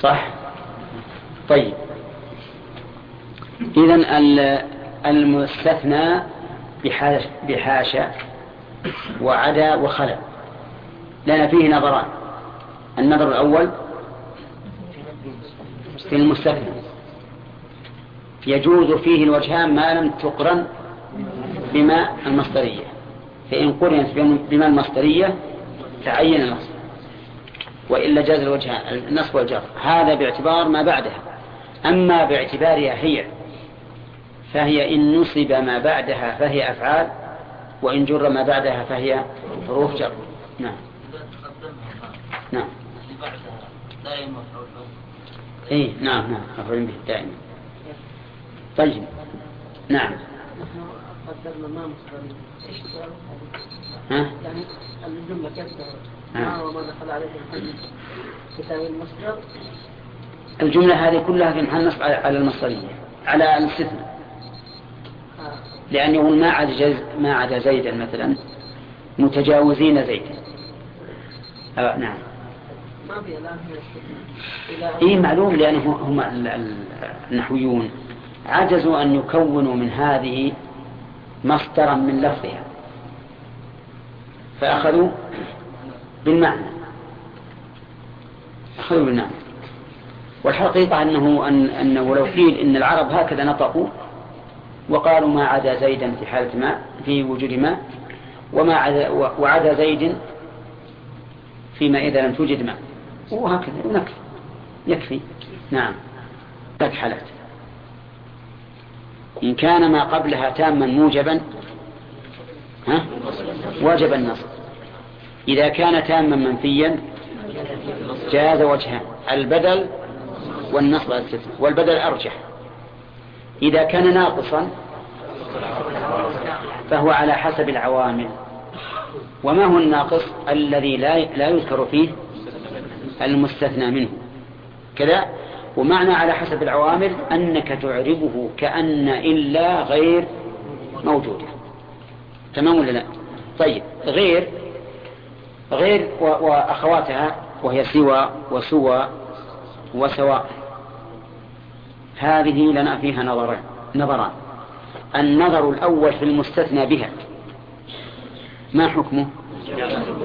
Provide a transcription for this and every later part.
صح؟ طيب. إذا المستثنى بحاشا وعدا وخلا. لنا فيه نظران. النظر الأول في المستثنى. يجوز فيه الوجهان ما لم تقرن بما المصدرية. فإن قرنت بما المصدرية تعين النصب وإلا جاز الوجهان النصب والجر. هذا باعتبار ما بعدها. أما باعتبارها هي فهي إن نصب ما بعدها فهي أفعال وإن جر ما بعدها فهي حروف جر. نعم. نعم. دائما اي نعم نعم. مفعول به دائما. طيب. نعم. قدرنا ما ها؟ يعني الجملة كيف وما دخل عليه كتاب المصدر. الجملة هذه كلها في محل نصب على المصدرية على الاستثناء. آه. لأنه ما عدا ما عدا زيدا مثلا متجاوزين زيدا. آه نعم. إيه معلوم لأنه هم النحويون عجزوا أن يكونوا من هذه مصدرا من لفظها. فأخذوا بالمعنى. أخذوا بالمعنى والحقيقة أنه أن أنه لو قيل إن العرب هكذا نطقوا وقالوا ما عدا زيدا في حالة ما في وجود ما وما عدا وعدا زيد فيما إذا لم توجد ما. وهكذا ونكفي يكفي. نعم. ثلاث حالات. إن كان ما قبلها تاما موجبا ها؟ وجب النصب إذا كان تاما منفيا جاز وجهان البدل والنصب الاستثناء والبدل أرجح. إذا كان ناقصا فهو على حسب العوامل. وما هو الناقص؟ الذي لا لا يذكر فيه المستثنى منه. كذا. ومعنى على حسب العوامل أنك تعربه كأن إلا غير موجودة تمام ولا لا؟ طيب غير غير وأخواتها وهي سوى وسوى وسواء هذه لنا فيها نظران. نظران. النظر الأول في المستثنى بها. ما حكمه؟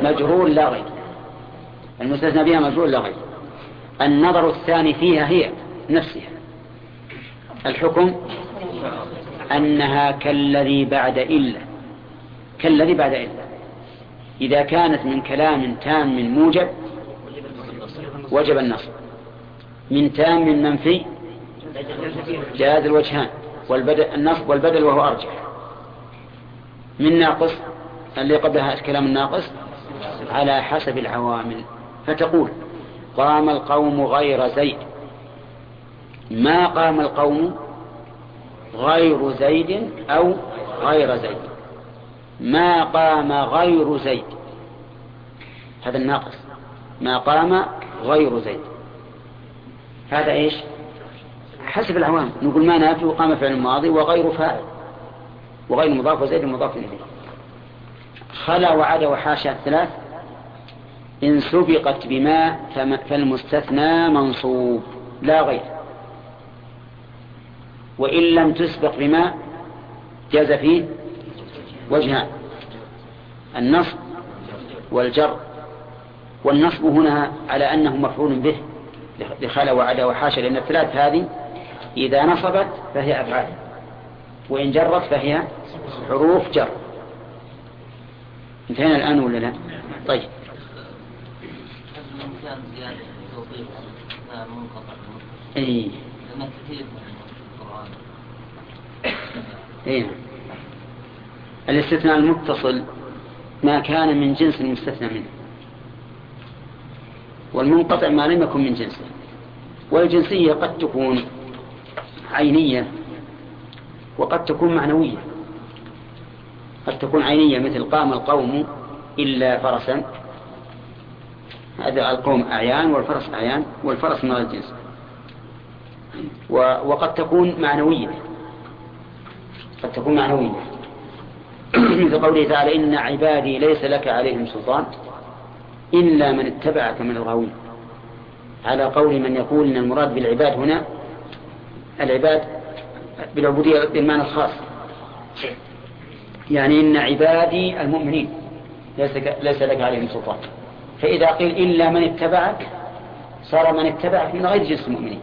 مجرور لا غير. المستثنى بها مجرور لا غير. النظر الثاني فيها هي نفسها. الحكم؟ أنها كالذي بعد إلا. كالذي بعد إلا. إذا كانت من كلام تام موجب وجب النصب من تام منفي جاز الوجهان والبدل النصب والبدل وهو أرجح. من ناقص اللي قبلها الكلام الناقص على حسب العوامل. فتقول قام القوم غير زيد. ما قام القوم غير زيد أو غير زيد؟ ما قام غير زيد. هذا الناقص. ما قام غير زيد. هذا إيش؟ حسب العوام نقول ما نافي وقام فعل ماضي وغير فاعل. وغير مضاف وزيد مضاف إليه. خلا وعدا وحاشا الثلاث. إن سبقت بما فالمستثنى منصوب. لا غير. وإن لم تسبق بما جاز فيه وجهان النصب والجر. والنصب هنا على أنه مفعول به لخلا وعدا وحاشا لأن الثلاث هذه إذا نصبت فهي أفعال وإن جرت فهي حروف جر. انتهينا الآن ولا لا؟ طيب. اي اي الاستثناء المتصل ما كان من جنس المستثنى منه. والمنقطع ما لم يكن من جنسه. والجنسية قد تكون عينية وقد تكون معنوية. قد تكون عينية مثل قام القوم إلا فرسا. هذا القوم أعيان والفرس أعيان والفرس من الجنس. وقد تكون معنوية. قد تكون معنوية. مثل قوله تعالى إن عبادي ليس لك عليهم سلطان إلا من اتبعك من الغاوين. على قول من يقول إن المراد بالعباد هنا العباد بالعبودية بالمعنى الخاص. يعني إن عبادي المؤمنين ليس, ليس لك عليهم سلطان. فإذا قيل إلا من اتبعك صار من اتبعك من غير جنس المؤمنين.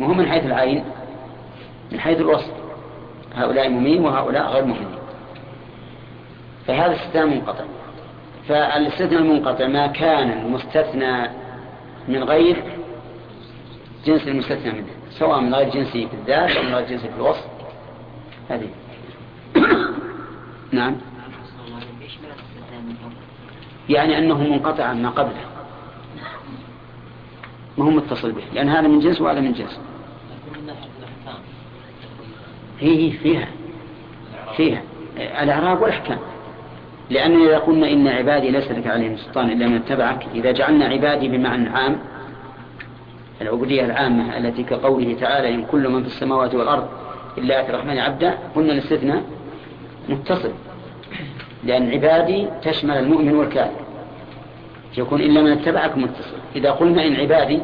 وهم من حيث العين؟ من حيث الوصف. هؤلاء مؤمنين وهؤلاء غير مؤمنين فهذا استثناء منقطع. فالاستثناء المنقطع ما كان المستثنى من غير جنس المستثنى منه سواء من غير جنسه في الذات أو من غير جنسه في الوصف. هذه. نعم. يعني أنه منقطع عن ما قبله. ما هو متصل به. لأن هذا من جنس وهذا من جنس. هي فيها فيها. الأعراب والأحكام لأننا إذا قلنا إن عبادي ليس لك عليهم سلطان إلا من اتبعك إذا جعلنا عبادي بمعنى عام العبودية العامة التي كقوله تعالى إن كل من في السماوات والأرض إلا أتي الرحمن عبدا قلنا الاستثناء متصل. لأن عبادي تشمل المؤمن والكافر. يكون إلا من اتبعك متصل. إذا قلنا إن عبادي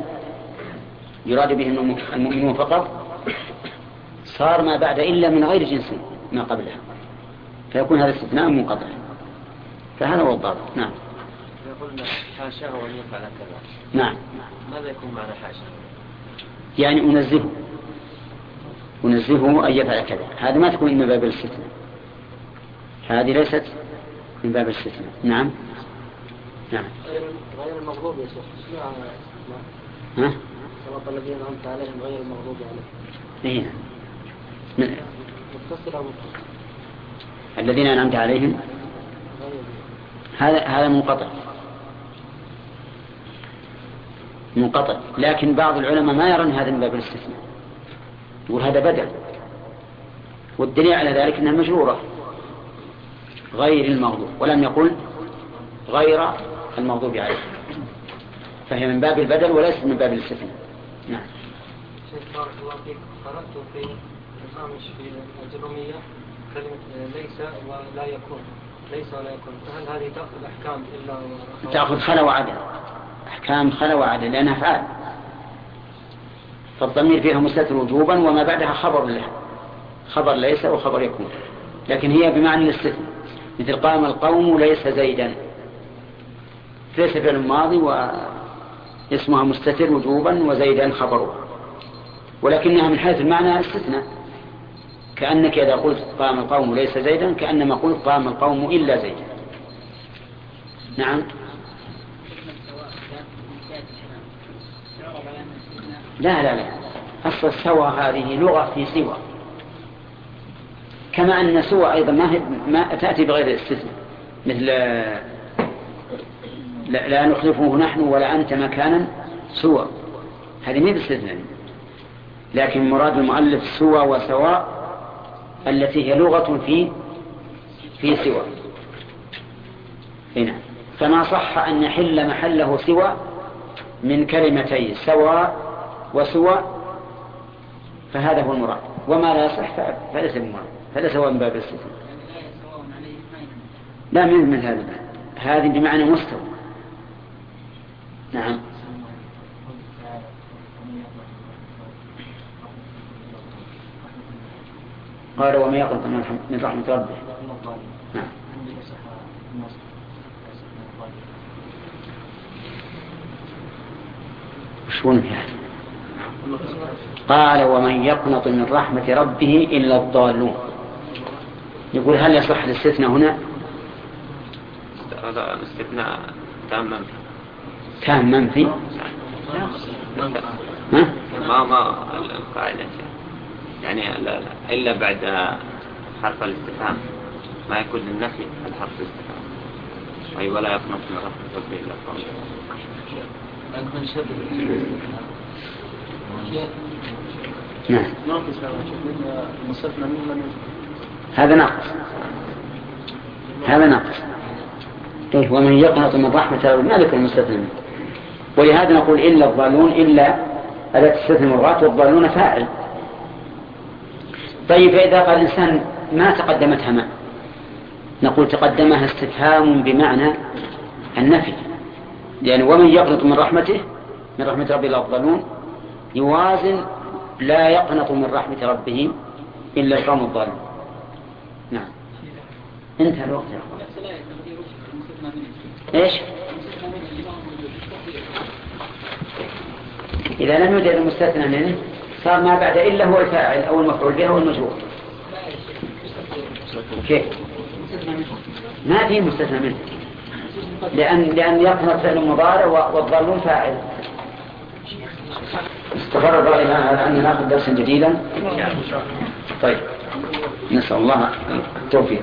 يراد به المؤمنون فقط صار ما بعد إلا من غير جنس ما قبلها. فيكون هذا استثناء منقطع. فهذا هو الضابط. نعم. قلنا حاشاة أن يفعل كذا نعم. ماذا يكون معنى حاشا يعني أنزهه. أنزهه أن يفعل كذا. هذا ما تكون من باب الاستثناء. هذه ليست من باب الاستثناء. نعم. نعم. غير المغضوب يا شيخ. ها؟ صراط الذين أنعمت عليهم غير المغضوب عليهم. اي من متصل أو متصل الذين أنعمت عليهم؟ هذا هذا منقطع. منقطع. لكن بعض العلماء ما يرون هذا من باب الاستثناء. يقول هذا بدل والدليل على ذلك إنها مجروره غير المغضوب. ولم يقل غير المغضوب عليه فهي من باب البدل وليست من باب الاستثناء. نعم. شيخ بارك الله فيك قرأت في الخامس في الجرومية كلمة ليس ولا يكون. ليس ولا يكون. فهل هذه تأخذ أحكام إلا تأخذ خلا وعدل أحكام خلا وعدل لأنها أفعال فالضمير فيها مستتر وجوبا وما بعدها خبر له. خبر ليس وخبر يكون. لكن هي بمعنى الاستثناء. مثل قام القوم ليس زيدا. ليس فعل ماضي واسمها مستتر وجوبا وزيدا خبره ولكنها من حيث المعنى استثناء. كأنك إذا قلت قام القوم ليس زيدا كأنما قلت قام القوم إلا زيدا. نعم. لا لا لا. أصل سوى هذه لغة في سوى. كما أن سوى أيضا ما, ما تأتي بغير استثناء مثل لا, لا نخلفه نحن ولا أنت مكانا سوى. هذه ما باستثناء. لكن مراد المؤلف سوى وسواء التي هي لغة في في سوى. هنا. فما صح أن يحل محله سوى من كلمتين سواء وسوى فهذا هو المراد. وما لا يصح فليس بمراد. فليس هو من باب الاستثناء لا من من هذا هذه بمعنى مستوى. نعم. قال وما يقنط من رحمة ربه. نعم. يعني قال ومن يقنط من رحمة ربه إلا الضالون. يقول هل يصح الاستثناء هنا؟ هذا الاستثناء تام منفي. تام منفي؟ ها؟ ما ما القاعدة؟ يعني لا لا. إلا بعد حرف الاستفهام. ما يكون للنفي الحرف الاستفهام. أي ولا يقنط من رحمة ربه إلا الضالون نعم. هذا ناقص. هذا ناقص. إيه ومن يقنط من رحمة الله ما ذكر المستثنى. ولهذا نقول إلا الضالون إلا أداة تستثنى مرات والضالون فاعل. طيب فإذا قال الإنسان ما تقدمتها ما نقول تقدمها استفهام بمعنى النفي. يعني ومن يقنط من رحمته من رحمة ربه الأفضلون يوازن لا يقنط من رحمة ربه إلا القوم الظالمون نعم. انتهى الوقت يا أخوان. إيش؟ إذا لم يوجد المستثنى منه صار ما بعد إلا هو الفاعل أو المفعول به أو المجهول كيف؟ ما في مستثنى منه. لأن لأن يقنط فعل مضارع والظالمون فاعل. استقر الرأي على أن ناخذ درسا جديدا. طيب. نسأل الله التوفيق.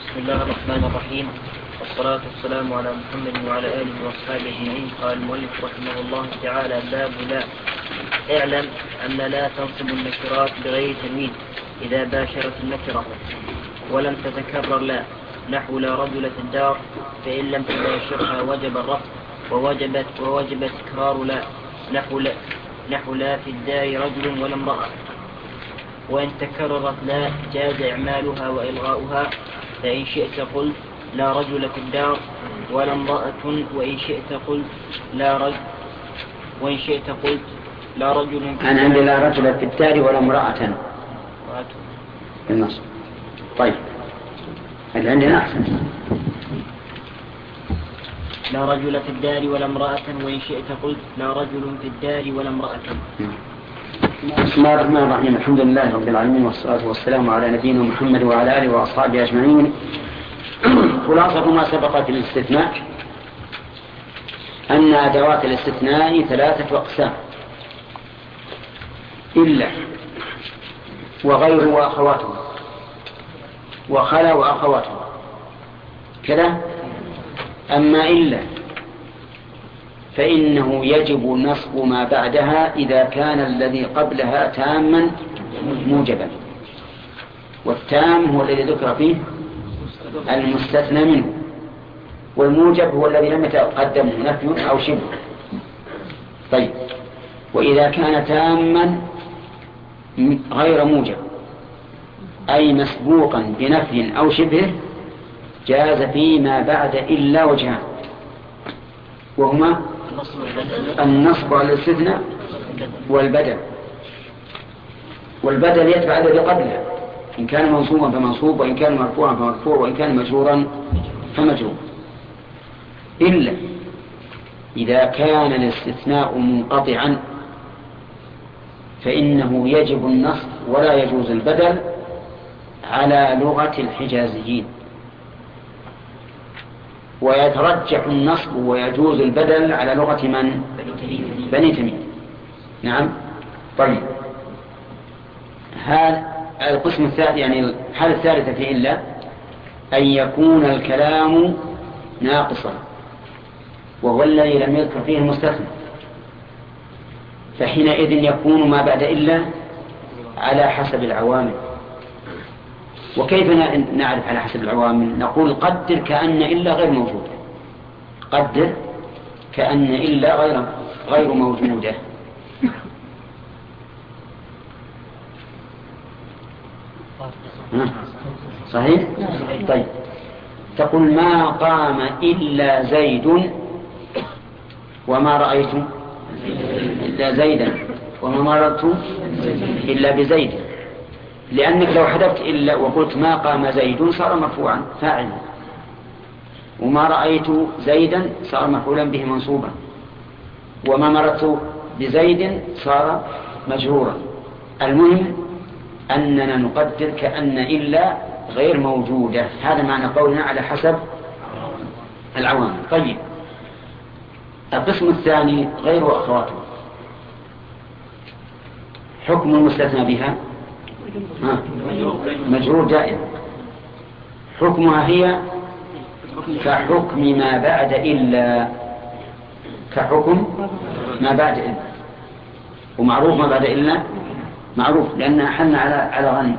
بسم الله الرحمن الرحيم. والصلاة والسلام على محمد وعلى آله وأصحابه أجمعين. قال المؤلف رحمه الله تعالى باب لا. اعلم أن لا تنصب النكرات بغير تنوين إذا باشرت النكرة ولم تتكرر لا. نحو لا رجل في الدار فإن لم تباشرها وجب الرفض ووجبت ووجب تكرار لا. نحو لا. نحو لا في الدار رجل ولا امرأة. وإن تكررت لا جاز إعمالها وإلغاؤها. فإن شئت قلت لا رجل في الدار ولا امرأة وإن شئت قلت لا رجل وإن شئت قلت لا رجل أنا عندي لا رجل في الدار ولا امرأة. في النص طيب. اللي عندنا أحسن لا رجل في الدار ولا امرأة وإن شئت قلت لا رجل في الدار ولا امرأة. بسم الله الرحمن الرحيم. الحمد لله رب العالمين والصلاة والسلام على نبينا محمد وعلى آله وأصحابه أجمعين. خلاصة ما سبق في الاستثناء. أن أدوات الاستثناء ثلاثة أقسام. إلا وغير وأخواته وخلا وأخواته كذا؟ أما إلا فإنه يجب نصب ما بعدها إذا كان الذي قبلها تاما موجبا. والتام هو الذي ذكر فيه المستثنى منه. والموجب هو الذي لم يتقدمه نفي أو شبه. طيب. وإذا كان تاما غير موجب أي مسبوقا بنفي أو شبه جاز فيما بعد إلا وجهان. وهما النصب على الاستثناء والبدل. والبدل يتبع الذي قبله إن كان منصوبا فمنصوب وإن كان مرفوعا فمرفوع وإن كان مجرورا فمجرور. إلا إذا كان الاستثناء منقطعا فإنه يجب النصب ولا يجوز البدل على لغة الحجازيين. ويترجح النصب ويجوز البدل على لغة من؟ بني تميم. نعم. طيب. هذا القسم الثالث يعني الحالة الثالثة في إلا أن يكون الكلام ناقصا وهو الذي لم يذكر فيه المستثنى. فحينئذ يكون ما بعد إلا على حسب العوامل. وكيف نعرف على حسب العوامل؟ نقول قدر كأن إلا غير موجودة قدر كأن إلا غير غير موجودة صحيح؟ طيب. تقول ما قام إلا زيد. وما رأيت؟ إلا زيدا. وما مررت؟ إلا بزيد. لأنك لو حذفت إلا وقلت ما قام زيد صار مرفوعا فاعلا. وما رأيت زيدا صار مفعولا به منصوبا. وما مررت بزيد صار مجرورا. المهم أننا نقدر كأن إلا غير موجودة. هذا معنى قولنا على حسب العوامل. طيب. القسم الثاني غير أخواته. حكم المستثنى بها؟ مجرور دائم. حكمها هي كحكم ما بعد إلا. كحكم ما بعد إلا. ومعروف ما بعد إلا؟ معروف لأنها حن على على غني.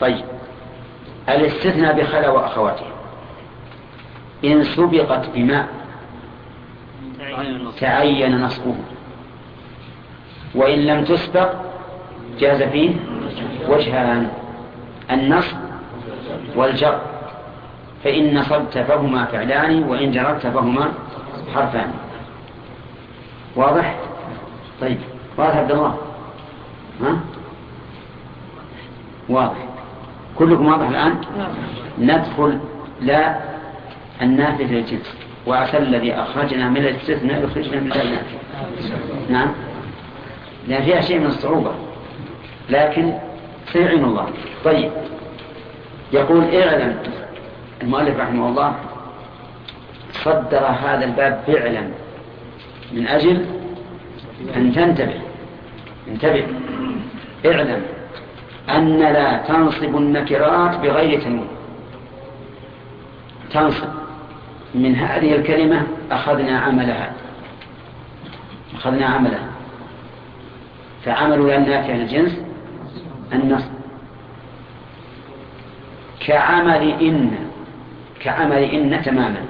طيب. الاستثناء بخلا وأخواته. إن سبقت بماء تعين نصبه. وإن لم تسبق جاز فيه وجهان. النصب والجر. فإن نصبت فهما فعلان وإن جررت فهما حرفان. واضح؟ طيب. واضح عبد الله؟ ها واضح. كلكم واضح الآن؟ ندخل لا النافذ للجنس. وعسى الذي أخرجنا من الاستثناء يخرجنا من النافذ نعم. لأن فيها شيء من الصعوبة. لكن سيعين الله. طيب. يقول اعلم المؤلف رحمه الله صدر هذا الباب فعلا. من أجل أن تنتبه. انتبه. اعلم أن لا تنصب النكرات بغير تنوين. تنصب. من هذه الكلمة أخذنا عملها. أخذنا عملها. فعمل النافع الجنس النصب. كعمل إن كعمل إن تماما.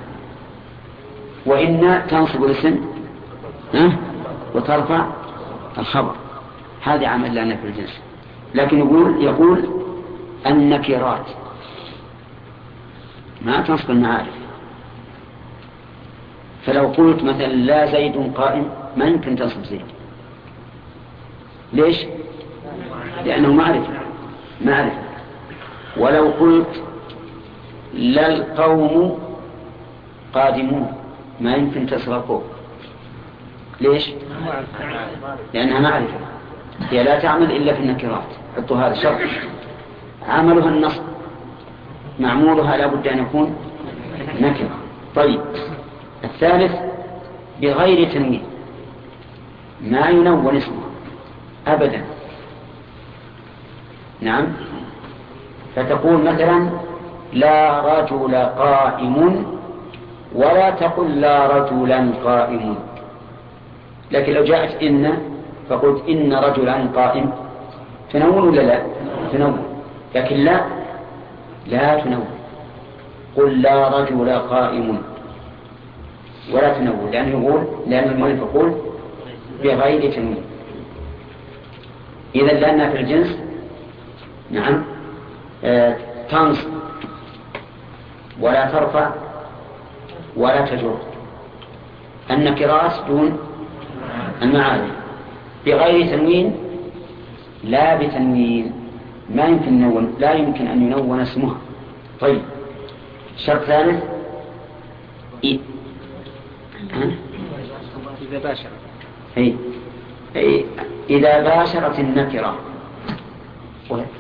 وإن تنصب الاسم وترفع الخبر. هذا عمل لنا في الجنس. لكن يقول يقول النكرات. ما تنصب المعارف. فلو قلت مثلا لا زيد قائم ما يمكن تنصب زيد. ليش؟ لأنه معرفة. معرفة. ولو قلت لا القوم قادمون ما يمكن تصرفه ليش؟ لأنها معرفة. هي لا تعمل إلا في النكرات. حطوا هذا شرط. عملها النصب معمولها لا بد أن يكون نكرة. طيب. الثالث بغير تنوين ما ينون اسمه. أبدا. نعم. فتقول مثلا لا رجل قائم ولا تقل لا رجلا قائم. لكن لو جاءت إن فقلت إن رجلا قائم. تنون ولا لا؟ تنون لكن لا. لا تنون قل لا رجل قائم. ولا تنون لأنه يقول لأن المؤلف يقول بغير تنوين إذا لأن في الجنس نعم آه تنصب ولا ترفع. ولا تجر. النكرات دون المعارف بغير تنوين؟ لا بتنوين. ما يمكن نون لا يمكن أن ينون اسمها طيب شرط ثالث؟ إيه؟ إذا باشرت أي أي إذا باشرت النكرة.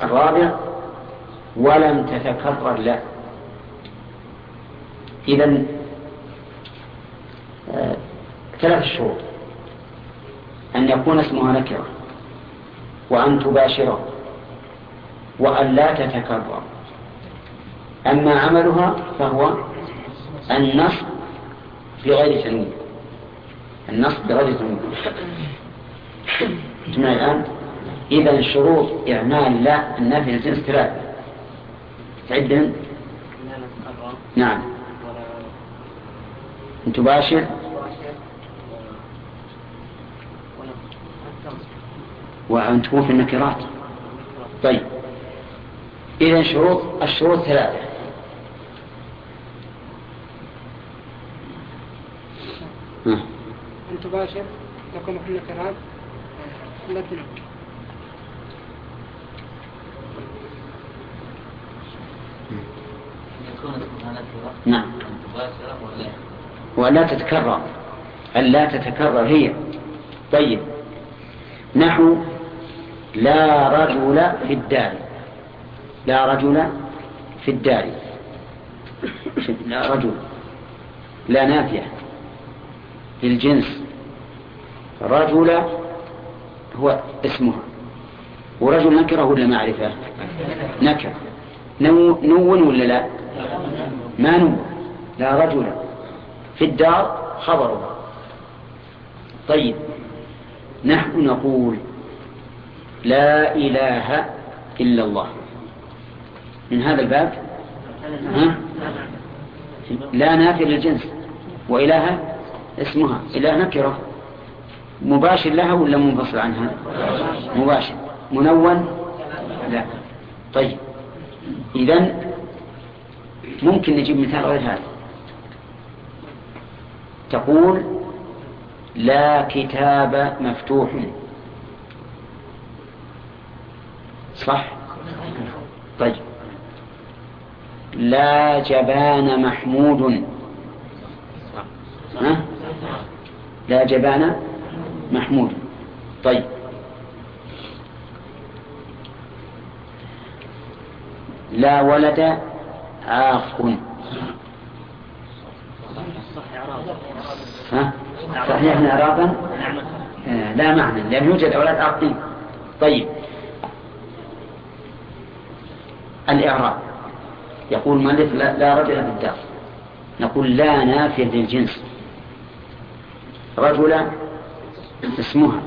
الرابع ولم تتكرر له. إذا آه، ثلاث شروط. أن يكون اسمها نكرة وأن تباشره وأن لا تتكرر. أما عملها فهو النصب بغير تنوين. النصب بغير تنوين. اسمع الآن؟ إذا شروط إعمال لا النافي الجنس ثلاثة تعدهم نعم. أن تباشر وأن تكون في النكرات. طيب. إذا شروط الشروط ثلاثة. أن تباشر تكون في النكرات. التي نعم. ولا تتكرر. ألا تتكرر هي. طيب. نحو لا رجل في الدار. لا رجل في الدار. لا رجل. لا نافية. للجنس. رجل هو اسمها. ورجل نكره ولا معرفة نكر. نون ولا لا؟ ما نون. لا رجل. في الدار خبرها طيب. نحن نقول لا إله إلا الله. من هذا الباب؟ ها؟ لا نافي للجنس. وإله اسمها. إله نكرة. مباشر لها ولا منفصل عنها؟ مباشر. منون؟ لا. طيب. إذن ممكن نجيب مثال غير هذا. تقول لا كتاب مفتوح. صح؟ طيب. لا جبان محمود. ها؟ لا جبان محمود. طيب. لا ولد عاق؟ صحيح. إعرابا آه لا معنى لأن يوجد أولاد عاقين طيب. الإعراب. يقول مالك لا, رجل في الدار. نقول لا نافية للجنس. رجل اسمها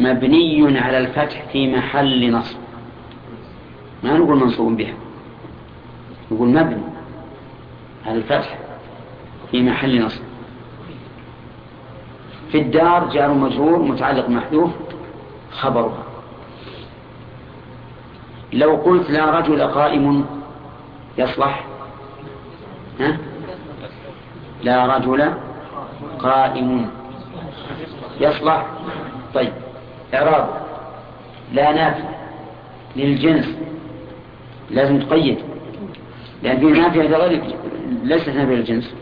مبني على الفتح في محل نصب. ما نقول منصوب بها. نقول مبني على الفتح في محل نصب. في الدار جار مجرور متعلق محذوف خبرها. لو قلت لا رجل قائم يصلح؟ ها؟ لا رجل قائم يصلح. طيب إعراب. لا نافع للجنس. لازم تقيد. لأن في نافع لغير ليست نافع للجنس.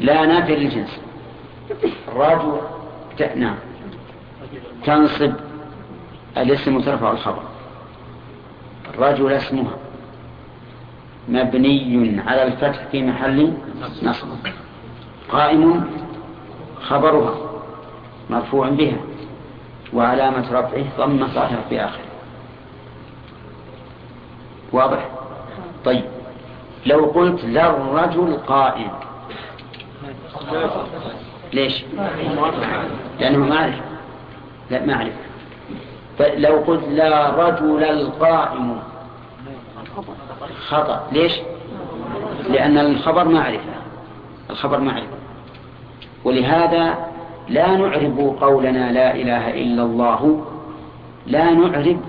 لا نافع للجنس. الرجل نعم. تنصب الاسم وترفع الخبر. رجل اسمها مبني على الفتح في محل نصب. قائم خبرها مرفوع بها وعلامة رفعه ضم ظاهر في آخر واضح؟ طيب. لو قلت لا الرجل قائم. ليش؟ لأنه معرفة لا معرفة لو قلت لا رجل القائم. خطأ. ليش؟ لأن الخبر معرفة الخبر معرفة ولهذا لا نعرب قولنا لا إله إلا الله. لا نعرب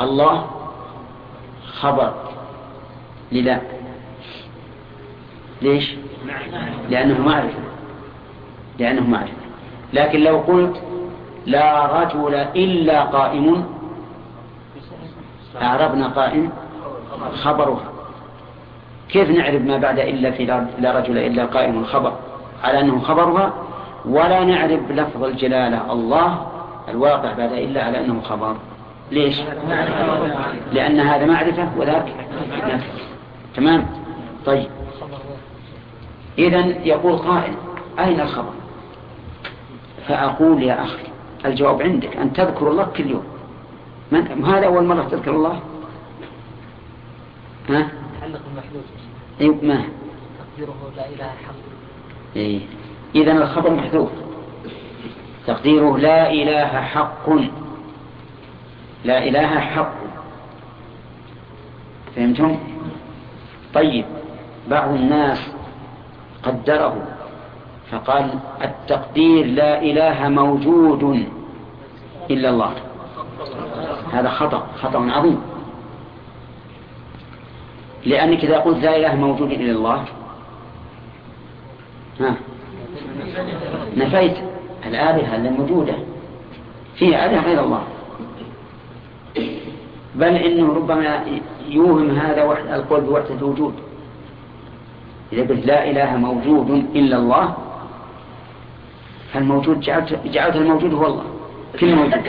الله خبر. للا ليش؟ لأنه معرفة لأنه معرفة لكن لو قلت لا رجل إلا قائم أعربنا قائم خبرها كيف نعرف ما بعد إلا في لا رجل إلا قائم الخبر؟ على أنه خبرها ولا نعرف لفظ الجلالة الله الواقع بعد إلا على أنه خبر. ليش؟ لأن هذا معرفة وذاك تمام؟ طيب. إذا يقول قائل أين الخبر؟ فأقول يا أخي الجواب عندك أن تذكر الله كل يوم. من هذا أول مرة تذكر الله؟ ها؟ تعلق المحدود. أي ما؟ تقديره لا إله حق إيه. إذا الخبر محذوف. تقديره لا إله حق. لا إله حق. فهمتم؟ طيب. بعض الناس قدره فقال التقدير لا إله موجود إلا الله. هذا خطأ خطأ عظيم. لأنك إذا قلت لا إله موجود إلا الله. ها؟ نفيت. الآلهة الموجودة فيها آلهة غير الله. بل إنه ربما يوهم هذا القول بوحدة الوجود. إذا قلت لا إله موجود إلا الله فالموجود جعلت, جعلت الموجود هو الله. كل موجود.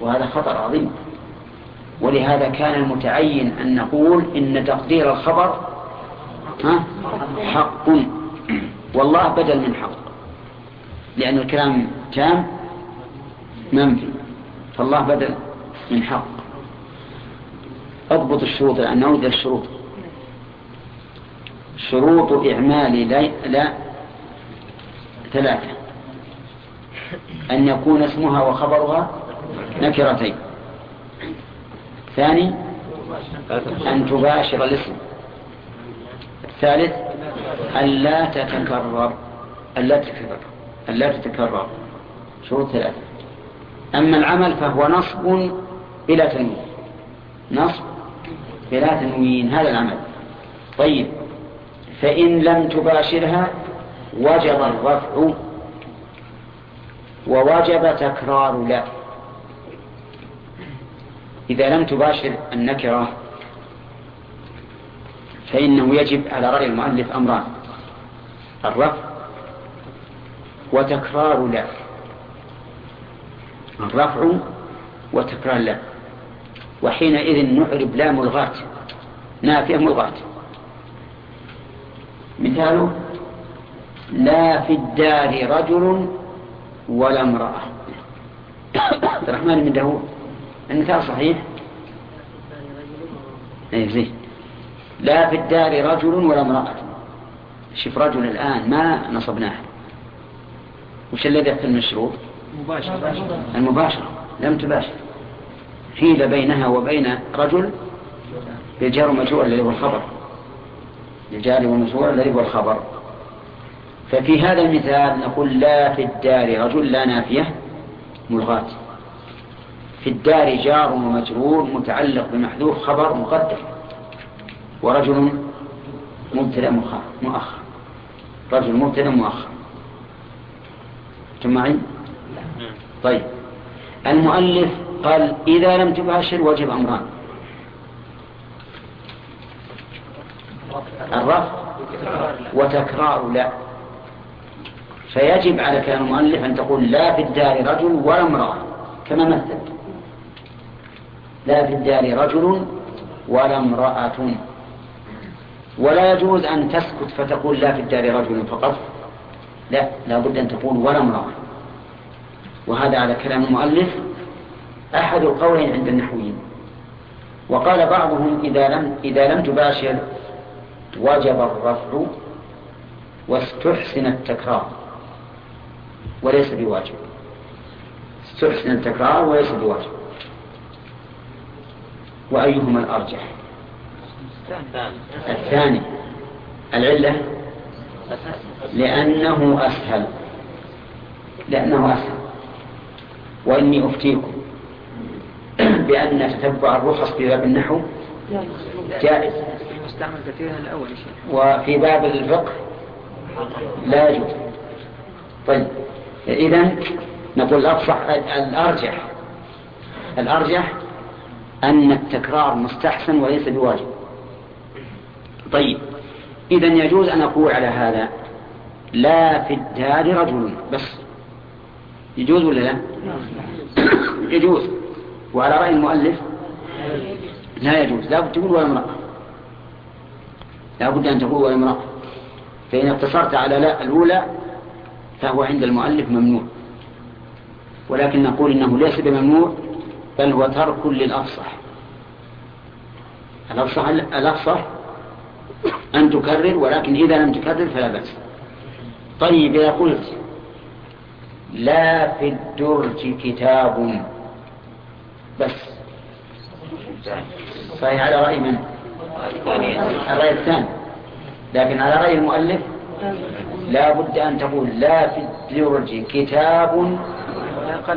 وهذا خطر عظيم. ولهذا كان المتعين أن نقول إن تقدير الخبر حق. والله بدل من حق لأن الكلام تام منفي. فالله بدل من حق. أضبط الشروط لأن نعود الشروط. شروط إعمال لا, لا ثلاثة. أن يكون اسمها وخبرها نكرتين. ثاني؟ أن تباشر الاسم. الثالث؟ ألا تتكرر. ألا تتكرر. ألا تتكرر. شروط ثلاثة. أما العمل فهو نصب إلى تلميذ نصب بلا تنوين. هذا العمل. طيب. فإن لم تباشرها وجب الرفع. ووجب تكرار لا. إذا لم تباشر النكرة فإنه يجب على رأي المؤلف أمران. الرفع وتكرار لا. الرفع وتكرار لا. وحينئذ نعرب لا ملغاة. نافية ملغاة. مثاله لا في الدار رجل ولا امرأة. عبد الرحمن بن داود المثال صحيح؟ أي زين. لا في الدار رجل ولا امرأة. شوف رجل الآن ما نصبناه. وش الذي يحصل المشروع المباشرة. لم تباشر. حيل بينها وبين رجل بالجار ومجرور الذي هو الخبر. بالجار ومجرور الذي هو الخبر. ففي هذا المثال نقول لا في الدار رجل لا نافية ملغاة. في الدار جار ومجرور متعلق بمحذوف خبر مقدر ورجل مبتدأ مؤخر رجل مبتدأ مؤخر. جمعين طيب. المؤلف قال إذا لم تباشر وجب أمران. الرفع وتكرار لا. فيجب على كلام المؤلف أن تقول لا في الدار رجل ولا امرأة كما مثل. لا في الدار رجل ولا امرأة. ولا يجوز أن تسكت فتقول لا في الدار رجل فقط. لا لا بد أن تقول ولا امرأة. وهذا على كلام المؤلف أحد القولين عند النحويين. وقال بعضهم إذا لم, إذا لم تباشر وجب الرفع واستحسن التكرار وليس بواجب. استحسن التكرار وليس بواجب. وأيهما الأرجح؟ الثاني. العلة؟ لأنه أسهل. لأنه أسهل. وإني أفتيكم بأن تتبع الرخص في باب النحو جائز. وفي باب الفقه لا يجوز. طيب إذا نقول الأرجح الأرجح أن التكرار مستحسن وليس بواجب. طيب إذا يجوز أن أقول على هذا لا في الدار رجل بس. يجوز ولا لا؟ يجوز. وعلى رأي المؤلف؟ لا يجوز. لا بد تقول ولا امرأة لا بد أن تقول ولا امرأة فإن اقتصرت على لا الأولى فهو عند المؤلف ممنوع. ولكن نقول إنه ليس بممنوع. بل هو ترك للأفصح. الأفصح, الأفصح أن تكرر ولكن إذا لم تكرر فلا بأس. طيب إذا قلت لا في الدرج كتاب. بس. صحيح على رأي من؟ الرأي الثاني. لكن على رأي المؤلف لا بد أن تقول لا في الدرج كتاب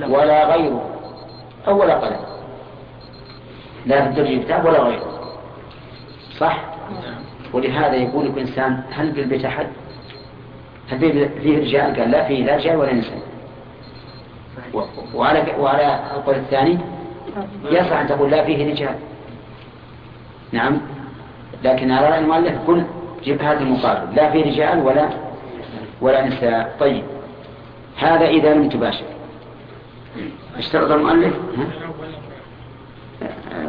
ولا غيره. أو ولا قلم. لا في الدرج كتاب ولا غيره. صح؟ ولهذا يقول الإنسان هل في البيت أحد؟ هل فيه رجال؟ قال لا فيه لا رجال ولا نساء. وعلى وعلى القول الثاني يصح أن تقول لا فيه رجال. نعم. لكن على رأي المؤلف كل جيب هذا المقابل. لا فيه رجال ولا ولا نساء. طيب. هذا إذا لم تباشر. اشترط المؤلف؟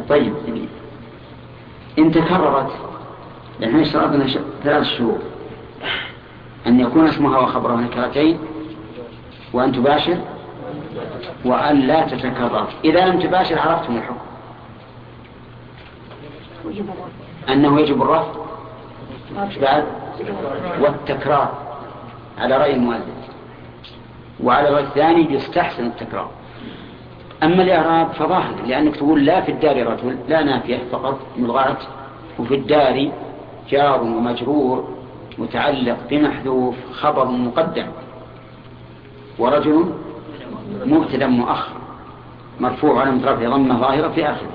طيب إن تكررت نحن اشترطنا ثلاث شهور أن يكون اسمها وخبرها نكرتين وأن تباشر وأن لا تتكرر. إذا لم تباشر عرفتم الحكم. أنه يجب الرفع بعد والتكرار على رأي المؤلف. وعلى الرأي الثاني يستحسن التكرار. أما الإعراب فظاهر لأنك تقول لا في الدار رجل لا نافية فقط ملغاة وفي الدار جار ومجرور متعلق بمحذوف خبر مقدم ورجل مبتدا مؤخر مرفوع على مترفع ضمة ظاهرة في آخره.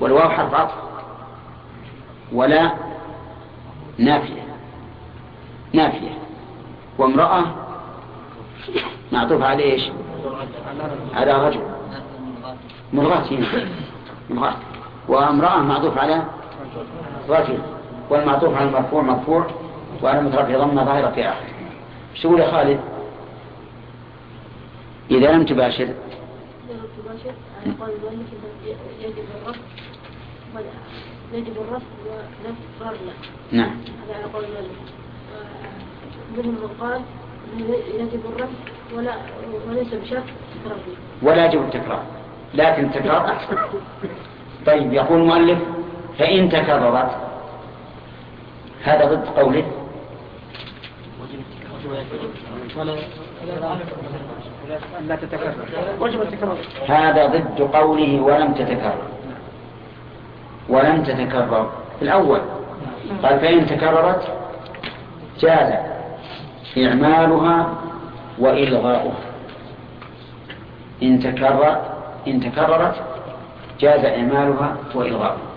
والواو حرف عطف ولا نافية. نافية. وامرأة معطوف على إيش؟ على رجل. مرغاة مرغاة وامرأة معطوف على رجل والمعطوف على المرفوع مرفوع وعلى مترفع ضمة ظاهرة في آخر شو يا خالد؟ إذا لم تباشر. يجب الرفض ونفس نعم. على قول منهم من قال ولا يجب التكرار. لكن التكرار أحسن. طيب يقول المؤلف فإن تكررت هذا ضد قوله لا وجب التكرار هذا ضد قوله ولم تتكرر. ولم تتكرر. الأول. قال فإن تكررت جاز. إعمالها وإلغاؤها. إن تكرر إن تكررت جاز إعمالها وإلغاؤها.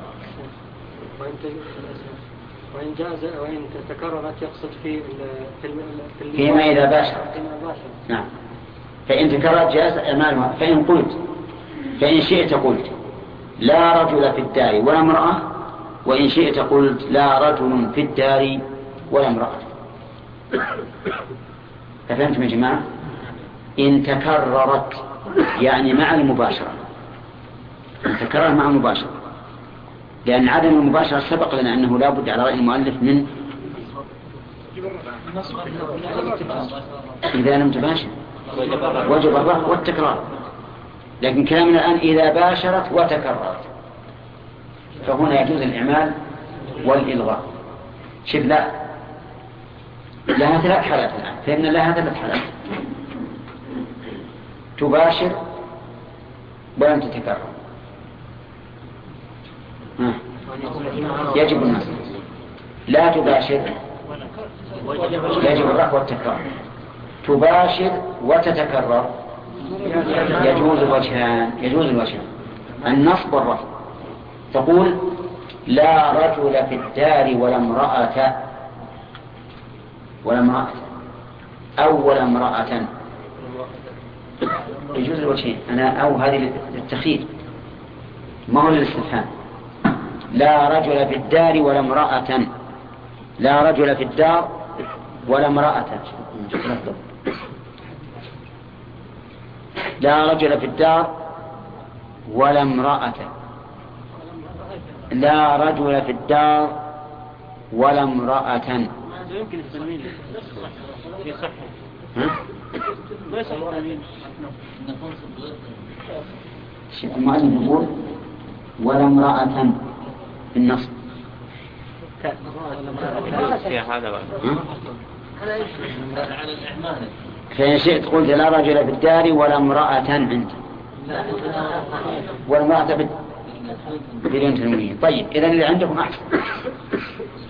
وإن جاز وإن تكررت يقصد في في فيما إذا باشر. نعم. فإن تكررت جاز إعمالها. فإن قلت فإن شئت قلت. لا رجل في الدار ولا امرأة. وإن شئت قلت لا رجل في الدار ولا امرأة. فهمتم يا جماعة؟ إن تكررت يعني مع المباشرة. إن تكرر مع المباشرة. لأن عدم المباشرة سبق لنا أنه لا بد على رأي المؤلف من إذا لم تباشر. وجب الرفع والتكرار. لكن كلامنا الآن إذا باشرت وتكررت. فهنا يجوز الإعمال والإلغاء. شوف لا. لها ثلاث حالات الآن. فإن لها ثلاث حالات تباشر ولم تتكرر. يجب النصر. لا تباشر. يجب الرفع والتكرار. تباشر وتتكرر. يجوز الوجهان. يجوز الوجهان. النصب والرفع. تقول لا رجل في الدار ولا امرأة ولا امرأة. أو ولا امرأة. يجوز الوجهين أنا أو هذه للتخيير. ما هو للاستفهام؟ لا رجل في الدار ولا امرأة. لا رجل في الدار ولا امرأة. لا رجل في الدار ولا امرأة. لا رجل في الدار ولا امرأة. يمكن التنوين. في صحة؟ ما يصح التنوين. الشيخ المؤلف يقول ولا امرأة في. ها؟ فإن شئت قلت لا رجل في الدار ولا امرأة عنده ولا امرأة بدون تنوين طيب إذا اللي عندكم أحسن.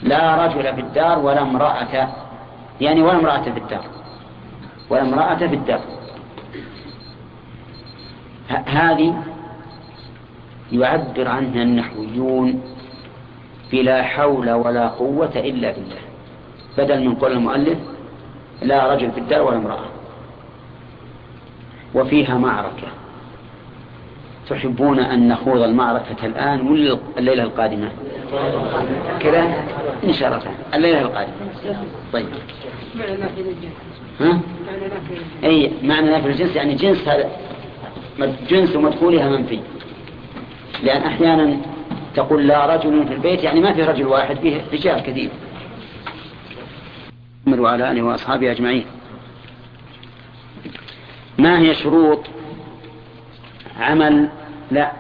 لا رجل في الدار ولا امرأة يعني ولا امرأة في الدار. ولا امرأة في الدار. هذه يعبر عنها النحويون بلا حول ولا قوة إلا بالله. بدل من قول المؤلف لا رجل في الدار ولا امرأة. وفيها معركة. تحبون أن نخوض المعركة الآن ولا الليلة القادمة؟ كذا؟ إن شاء الله. الليلة القادمة. طيب. ها؟ أي معنى نافي الجنس؟ يعني جنس جنس مدخولها منفي. لأن أحيانا تقول لا رجل في البيت يعني ما في رجل واحد فيه رجال كثير. وعلى آله وأصحابه أجمعين. ما هي شروط عمل لا.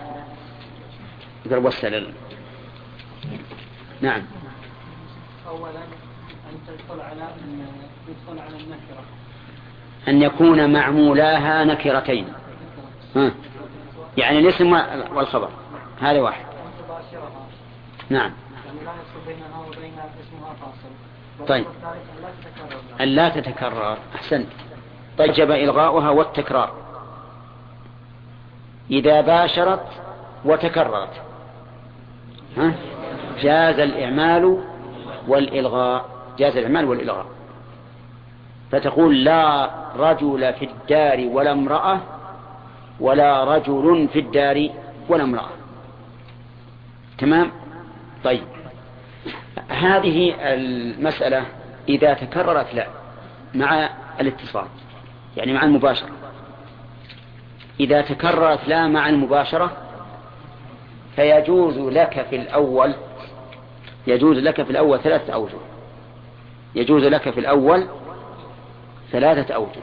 اضرب والسلل نعم. أولا أن تدخل على أن يدخل على النكرة. أن يكون معمولاها نكرتين. ها. يعني الاسم والخبر. هذا واحد. نعم. لا يدخل بينها وبين اسمها فاصل طيب. والثالث أن لا تتكرر. أن لا تتكرر. أحسنت. طيب إلغاؤها والتكرار. إذا باشرت وتكررت. ها؟ جاز الإعمال والإلغاء. جاز الإعمال والإلغاء. فتقول لا رجل في الدار ولا امرأة ولا رجل في الدار ولا امرأة. تمام؟ طيب. هذه المسألة إذا تكررت لا مع الاتصال يعني مع المباشرة. إذا تكررت لا مع المباشرة فيجوز لك في الأول يجوز لك في الأول ثلاثة أوجه. يجوز لك في الأول ثلاثة أوجه.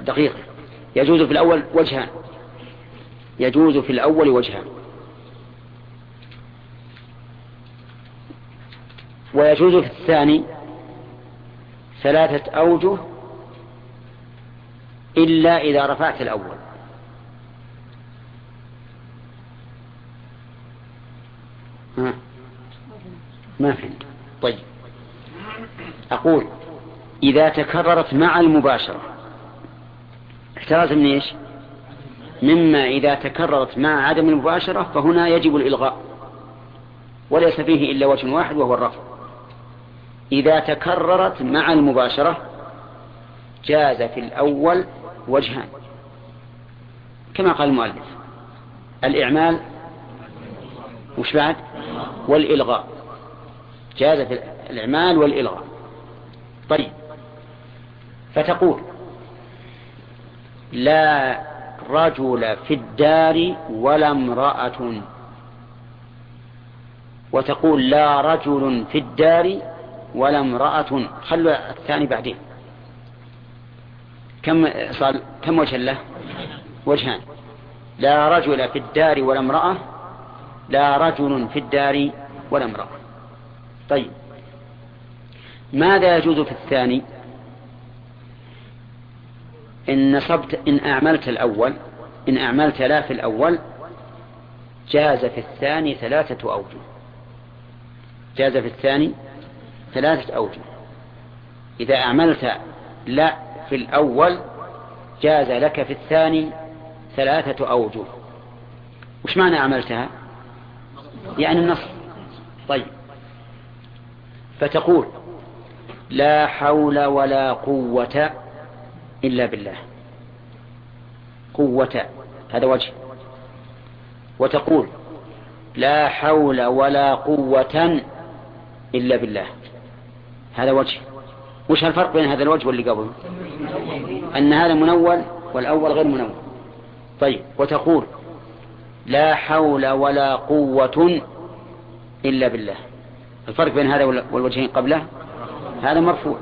دقيقة. يجوز في الأول وجهان. يجوز في الأول وجهان. ويجوز في الثاني ثلاثة أوجه إلا إذا رفعت الأول. ها؟ ما فهمت. طيب. أقول إذا تكررت مع المباشرة احتراز من إيش؟ مما إذا تكررت مع عدم المباشرة فهنا يجب الإلغاء. وليس فيه إلا وجه واحد وهو الرفع. إذا تكررت مع المباشرة جاز في الأول وجهان. كما قال المؤلف الإعمال وش بعد؟ والإلغاء. جاز في الإعمال والإلغاء. طيب. فتقول لا رجل في الدار ولا امرأة. وتقول لا رجل في الدار ولا امرأة. خلوا الثاني بعدين. كم صار كم وجه له؟ وجهان. لا رجل في الدار ولا امرأة لا رجل في الدار ولا امرأة. طيب. ماذا يجوز في الثاني؟ إن نصبت إن أعملت الأول إن أعملت لا في الأول جاز في الثاني ثلاثة أوجه. جاز في الثاني ثلاثة أوجه. إذا أعملت لا في الأول جاز لك في الثاني ثلاثة أوجه. وش معنى عملتها؟ يعني النص. طيب. فتقول لا حول ولا قوة إلا بالله. قوة. هذا وجه. وتقول لا حول ولا قوة إلا بالله. هذا وجه. وش الفرق بين هذا الوجه واللي قبله؟ أن هذا منول والأول غير منول. طيب وتقول لا حول ولا قوة إلا بالله. الفرق بين هذا والوجهين قبله؟ هذا مرفوع.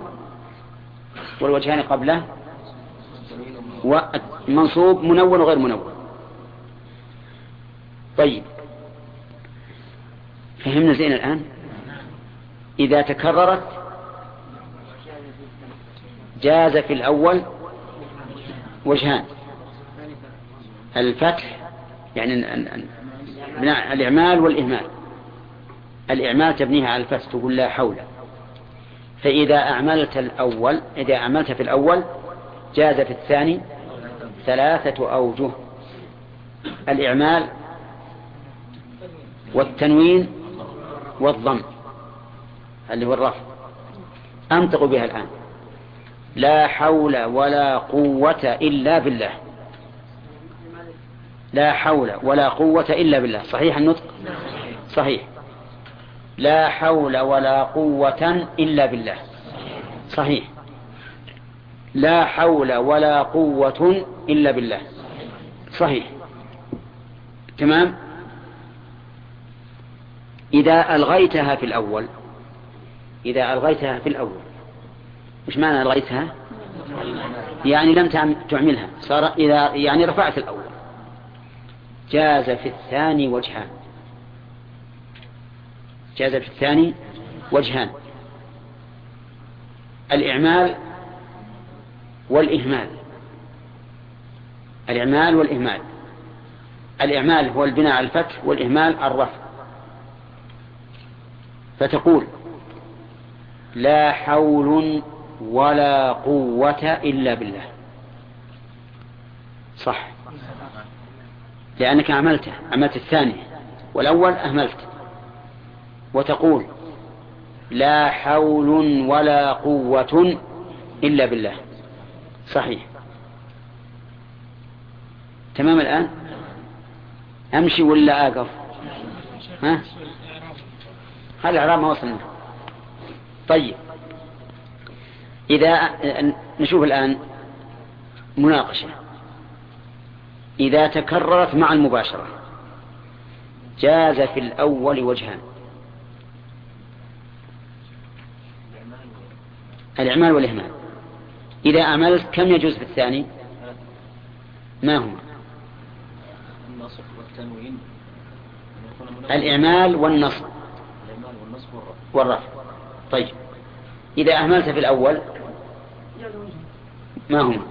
والوجهان قبله؟ ومنصوب منون وغير منون طيب. فهمنا زين الآن؟ إذا تكررت جاز في الأول وجهان. الفتح يعني الإعمال والإهمال. الإعمال تبنيها على الفتح تقول لا حول. فإذا أعملت الأول إذا أعملت في الأول جاز في الثاني ثلاثة أوجه. الإعمال والتنوين والضم اللي هو الرفع. أنطق بها الآن. لا حول ولا قوة إلا بالله. لا حول ولا قوة إلا بالله. صحيح النطق؟ صحيح. لا حول ولا قوة إلا بالله. صحيح. لا حول ولا قوة إلا بالله. صحيح. تمام؟ إذا ألغيتها في الأول إذا ألغيتها في الأول مش معنى ألغيتها يعني لم تعملها. صار إذا يعني رفعت الأول. جاز في الثاني وجهان. جاز في الثاني وجهان. الإعمال والإهمال. الإعمال والإهمال. الإعمال هو البناء على الفتح والإهمال الرفع. فتقول لا حول ولا قوة إلا بالله. صح. لأنك عملته عملت الثانية والأول أهملت. وتقول لا حول ولا قوة إلا بالله. صحيح. تمام الآن؟ أمشي ولا أقف؟ ها؟ هذا الإعراب ما وصلنا. طيب. إذا نشوف الآن مناقشة. إذا تكررت مع المباشرة. جاز في الأول وجهان. الإعمال والإهمال. إذا أعملت كم يجوز في الثاني؟ ما هما؟ الإعمال والنصب. والرفع. طيب. إذا أهملت في الأول ما هما؟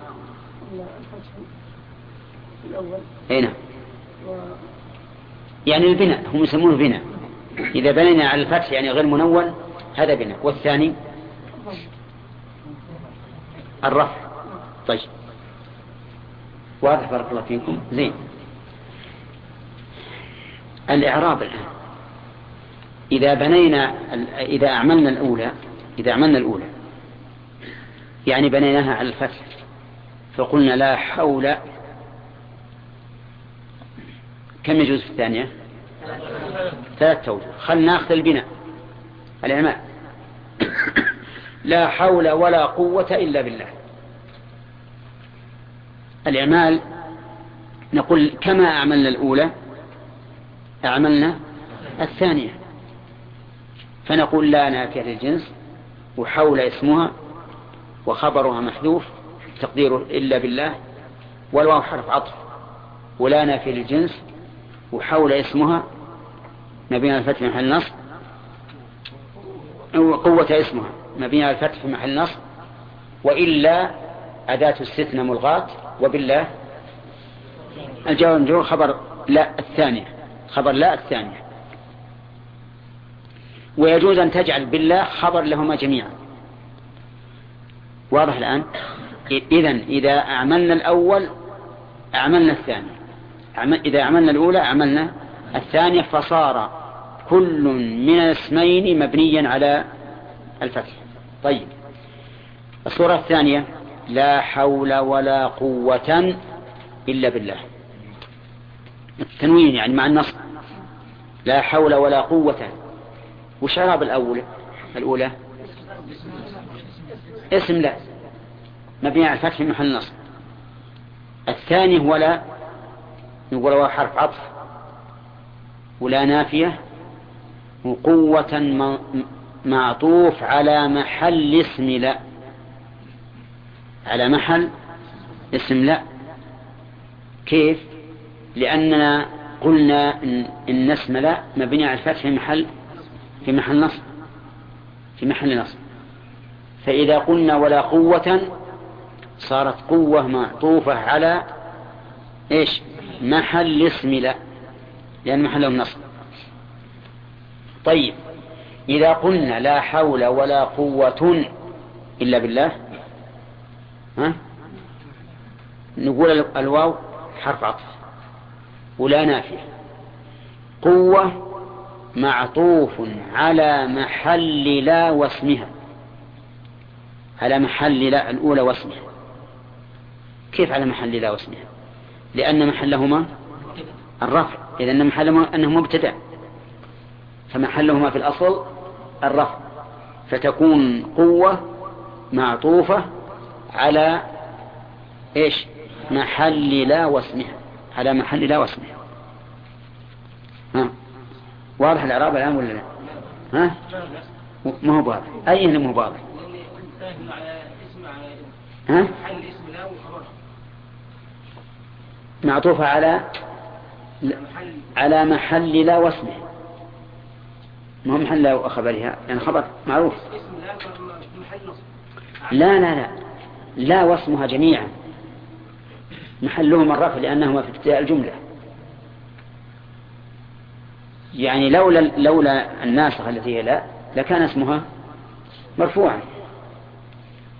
الأول هنا و يعني البناء هم يسمونه بناء. إذا بنينا على الفتح يعني غير منون هذا بناء. والثاني؟ الرفع. طيب. واضح بارك الله فيكم. زين. الإعراب الآن. إذا بنينا إذا أعملنا الأولى إذا عملنا الأولى يعني بنيناها على الفتح. فقلنا لا حول. كم يجوز في الثانية؟ ثلاث توجه. خلنا ناخذ البناء الإعمال. لا حول ولا قوة إلا بالله. الإعمال نقول كما أعملنا الأولى أعملنا الثانية. فنقول لا نافية للجنس وحول اسمها وخبرها محذوف تقديره إلا بالله والواو حرف عطف ولا نافية للجنس وحول اسمها مبين على الفتح محل نصب قوة اسمها مبين على الفتح محل نصب وإلا أداة استثناء ملغاة وبالله الجواب مجرور خبر لا الثانية خبر لا الثانية. ويجوز أن تجعل بالله خبر لهما جميعا. واضح الآن؟ إذا إذا أعملنا الأول أعملنا الثاني. إذا أعملنا الأولى أعملنا الثانية فصار كل من الاسمين مبنيا على الفتح. طيب. الصورة الثانية لا حول ولا قوة إلا بالله. التنوين يعني مع النصب. لا حول ولا قوة. وش عرب الأولى الأولى؟ اسم لا. مبني على الفتح محل النصب. الثاني هو لا. نقول هو حرف عطف. ولا نافية. وقوة معطوف على محل اسم لا. على محل اسم لا. كيف؟ لأننا قلنا إن اسم لا مبني على الفتح في محل في محل نصب. في محل نصب. فإذا قلنا ولا قوة صارت قوة معطوفة على إيش؟ محل اسم لا لأن محله نصب. طيب إذا قلنا لا حول ولا قوة إلا بالله ها؟ نقول الواو حرف عطف ولا نافية. قوة معطوف على محل لا واسمها. على محل لا الأولى واسمها كيف على محل لا واسمها لأن محلهما الرفع. إذا أن محلهما أنه مبتدأ. فمحلهما في الأصل الرفع. فتكون قوة معطوفة على إيش؟ محل لا واسمها على محل لا واسمها ها؟ واضح الإعراب الآن ولا لا؟ ها؟ ما هو واضح. أي مو واضح؟ ها؟ معطوفة على على محل لا واسمه ما هو محل لا خبرها؟ يعني خبر معروف. لا لا لا. لا واسمها جميعا. محلهما الرفع لأنهما في ابتداء الجملة. يعني لولا لولا الناسخة التي هي لا لكان اسمها مرفوعا.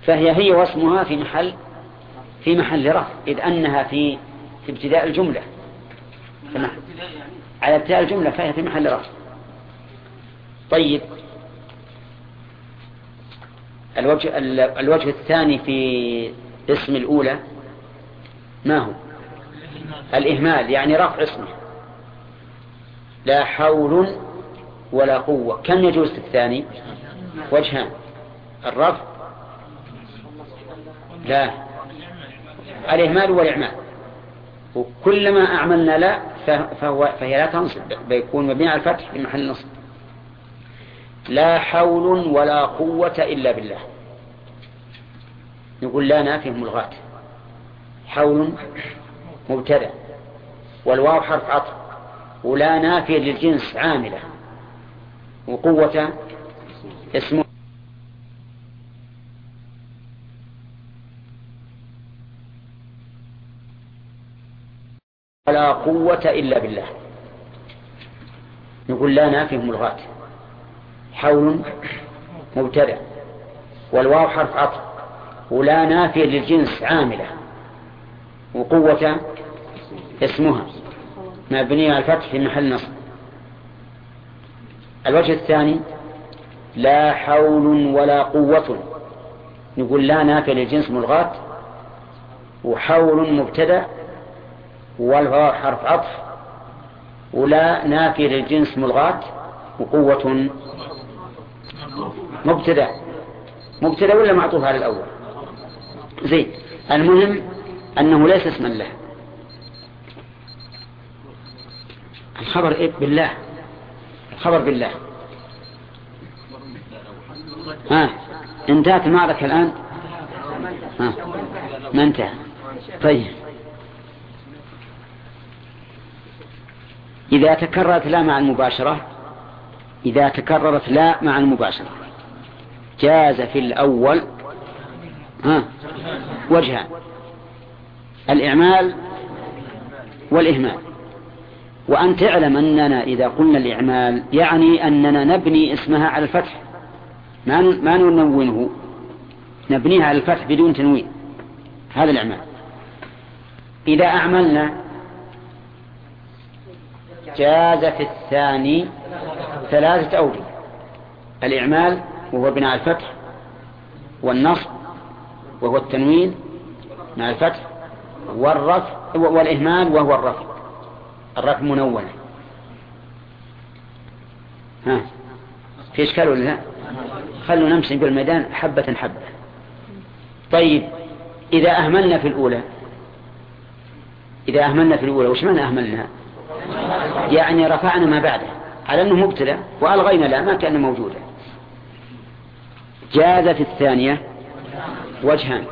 فهي هي واسمها في محل في محل رفع إذ أنها في في ابتداء الجملة. على ابتداء الجملة فهي في محل رفع طيب. الوجه, الوجه الثاني في اسم الأولى ما هو؟ الإهمال يعني رفع اسمه. لا حول ولا قوة. كم يجوز الثاني؟ وجهان. الرفع لا. الإهمال والإعمال وكلما أعملنا لا فهو فهي لا تنصب. بيكون مبني على الفتح في محل نصب. لا حول ولا قوة إلا بالله. نقول لا نافيه ملغاة حول مبتدأ. والواو حرف عطف. ولا نافية للجنس عاملة. وقوة اسمه قوة إلا بالله. نقول لا نافيه ملغاة حول مبتدأ والواو حرف عطف. ولا نافية للجنس عاملة. وقوة اسمها. مبنية على الفتح في محل نصب. الوجه الثاني. لا حول ولا قوة. نقول لا نافية للجنس ملغاة وحول مبتدأ والواو حرف عطف ولا نافية للجنس ملغاة وقوة مبتدأ. مبتدأ ولا معطوف على الأول؟ زين المهم أنه ليس اسما له. الخبر إيه؟ بالله. الخبر بالله. ها انتهت المعركة الآن؟ ها ما انتهى. طيب. إذا تكررت لا مع المباشرة إذا تكررت لا مع المباشرة. جاز في الأول ها وجهان. الإعمال والإهمال. وأن تعلم أننا إذا قلنا الإعمال يعني أننا نبني اسمها على الفتح. ما ما ننونه نبنيها على الفتح بدون تنوين. هذا الإعمال. إذا أعملنا جاز في الثاني ثلاثة أوجه. الإعمال وهو بناء الفتح والنصب وهو التنوين مع الفتح والرفع والإهمال وهو الرفع. الرفع منونة. ها. في إشكال ولا لا؟ خلوا نمشي بالميدان حبة حبة. طيب إذا أهملنا في الأولى إذا أهملنا في الأولى وش معنى أهملنا؟ يعني رفعنا ما بعده. على أنه مبتلى وألغينا لا ما كان موجودا. جاز في الثانية وجهان.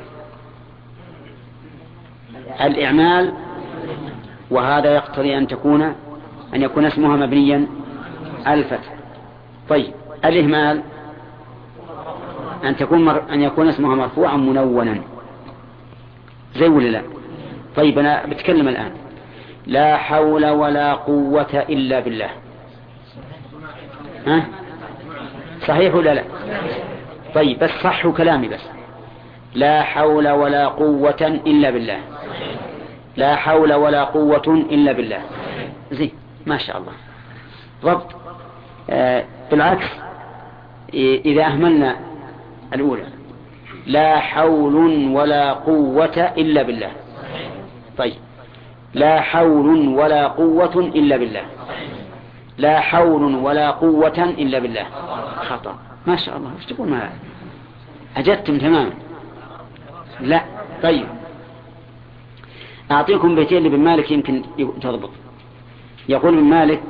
الإعمال وهذا يقتضي أن تكون أن يكون اسمها مبنيا الفتح. طيب الإهمال أن تكون مر... أن يكون اسمها مرفوعا منونا زي ولا لا؟ طيب أنا بتكلم الآن. لا حول ولا قوة إلا بالله. ها؟ صحيح ولا لا؟ طيب بس صحوا كلامي بس. لا حول ولا قوة إلا بالله. لا حول ولا قوة إلا بالله. زين ما شاء الله. ضبط. آه بالعكس إذا أهملنا الأولى. لا حول ولا قوة إلا بالله. طيب. لا حول ولا قوة إلا بالله. لا حول ولا قوة إلا بالله. خطأ. ما شاء الله. إيش تقول ما أجدتم تماما. لا. طيب. أعطيكم بيتين لابن مالك يمكن تضبط. يقول ابن مالك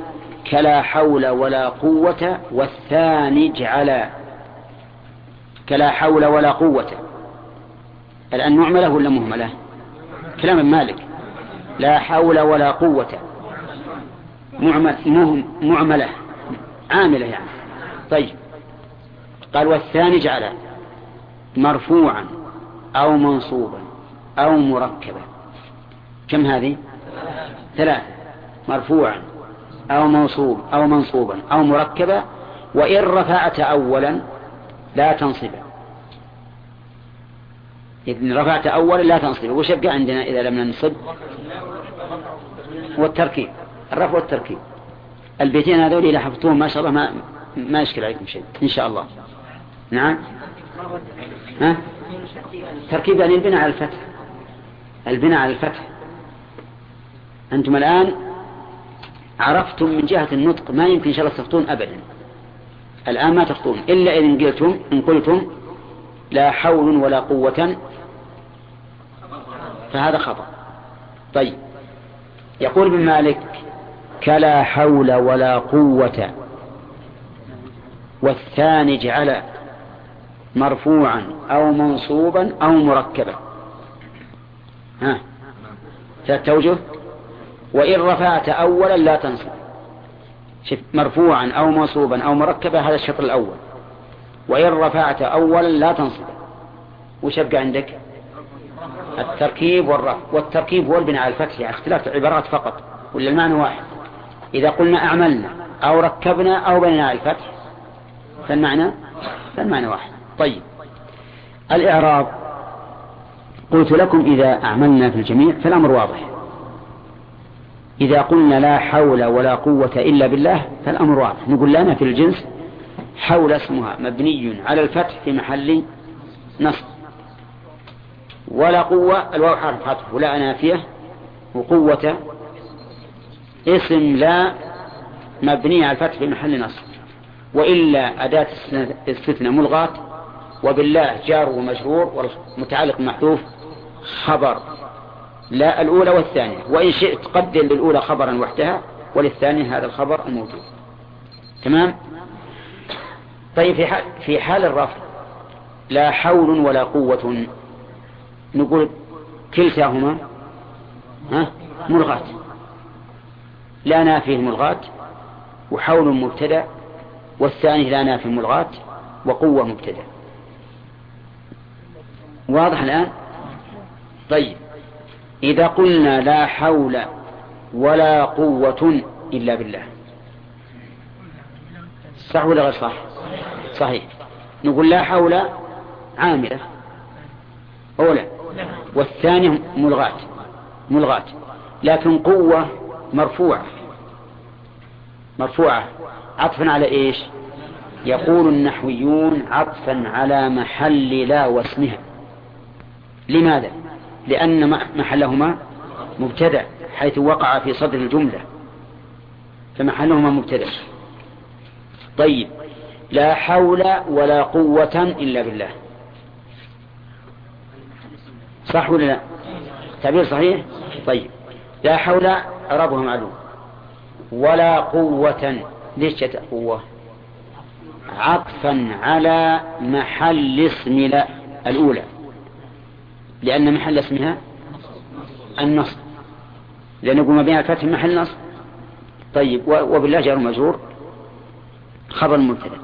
كلا حول ولا قوة والثاني اجعلا كلا حول ولا قوة. الآن معملة ولا مهملة؟ كلام ابن مالك. لا حول ولا قوة. معمل معملة. عاملة يعني. طيب. قال والثاني جعل مرفوعا أو منصوبا أو مركبا. كم هذه؟ ثلاثة. مرفوعا أو منصوب أو منصوبا أو مركبا. وإن رفعت أولا لا تنصبا إذن رفعت أولا لا تنصبا وش يبقى عندنا إذا لم ننصب. والتركيب الرفع والتركيب. البيتين هذول إذا حفظتوهم ما شاء الله ما ما يشكل عليكم شيء إن شاء الله. نعم؟ ها؟ تركيب يعني البناء على الفتح. البناء على الفتح. أنتم الآن عرفتم من جهة النطق ما يمكن إن شاء الله تخطون أبدا. الآن ما تخطون إلا إن قلتم إن قلتم لا حول ولا قوة فهذا خطأ. طيب. يقول ابن مالك كلا حول ولا قوة. والثاني جعل مرفوعا أو منصوبا أو مركبا. ها. أوجه وإن رفعت أولا لا تنصب. شف مرفوعا أو منصوبا أو مركبا هذا الشطر الأول. وإن رفعت أولا لا تنصب. وش يبقى عندك؟ التركيب والرفع والتركيب هو البناء على الفتح يعني اختلاف العبارات فقط ولا المعنى واحد؟ إذا قلنا أعملنا أو ركبنا أو بنينا على الفتح فالمعنى فالمعنى واحد. طيب. الإعراب. قلت لكم إذا أعملنا في الجميع فالأمر واضح. إذا قلنا لا حول ولا قوة إلا بالله فالأمر واضح. نقول لنا في الجنس حول اسمها مبني على الفتح في محل نصب. ولا قوة الواو حرف عطف ولا نافية وقوة اسم لا مبني على الفتح في محل نصب وإلا أداة استثناء ملغاة وبالله جار ومجرور ومتعلق محذوف خبر. لا الأولى والثانية وإن شئت قدر للأولى خبرا وحدها وللثانية هذا الخبر الموجود. تمام؟ طيب في حال, في حال الرفع لا حول ولا قوة نقول كلتاهما ها؟ لا نافيه ملغاة وحول مبتدأ والثاني لا نافي ملغاة وقوة مبتدأ. واضح الآن؟ طيب. إذا قلنا لا حول ولا قوة إلا بالله. صح ولا غير صح؟ صحيح. نقول لا حول عاملة. أولى والثانية ملغاة. ملغاة. لكن قوة مرفوعة. مرفوعة. عطفا على إيش؟ يقول النحويون عطفا على محل لا واسمها. لماذا؟ لأن محلهما مبتدأ حيث وقع في صدر الجملة. فمحلهما مبتدأ. طيب. لا حول ولا قوة إلا بالله. صح ولا لا؟ تعبير صحيح؟ طيب. لا حول أعرابها معلوم ولا قوة ليش قوة؟ عطفا على محل اسم لا الأولى. لأن محل اسمها النصب لأن يقول ما بين الفتح محل نصب طيب. وبالله جار مجرور. خبر مبتدأ.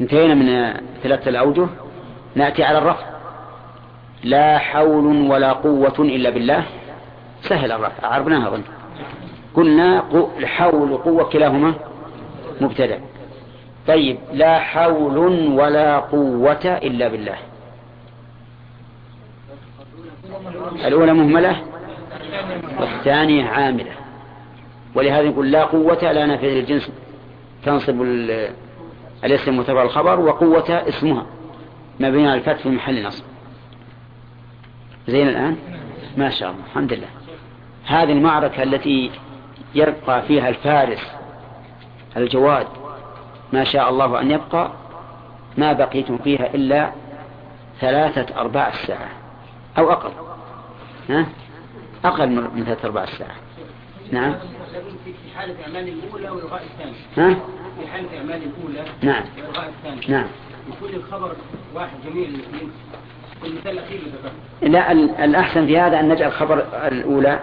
انتهينا من ثلاثة الأوجه. نأتي على الرفع. لا حول ولا قوة إلا بالله. سهل الرفع عرفناها أظن. قلنا حول وقوة كلاهما مبتدأ. طيب لا حول ولا قوة إلا بالله. الأولى مهملة والثانية عاملة. ولهذا نقول لا قوة لا نافذة للجنس. تنصب الاسم وتبع الخبر وقوة اسمها. مبني على الفتح في محل نصب. زين الآن؟ ما شاء الله الحمد لله. هذه المعركة التي يبقى فيها الفارس الجواد ما شاء الله أن يبقى ما بقيتم فيها إلا ثلاثة أرباع الساعة أو أقل. ها؟ أقل من ثلاثة أرباع الساعة نعم. في حالة إعمال الأولى والغاء الثاني ها؟ في حالة إعمال الأولى نعم. والغاء الثاني. نعم. يكون الخبر واحد جميع الاثنين لا ال- الأحسن في هذا أن نجعل خبر الأولى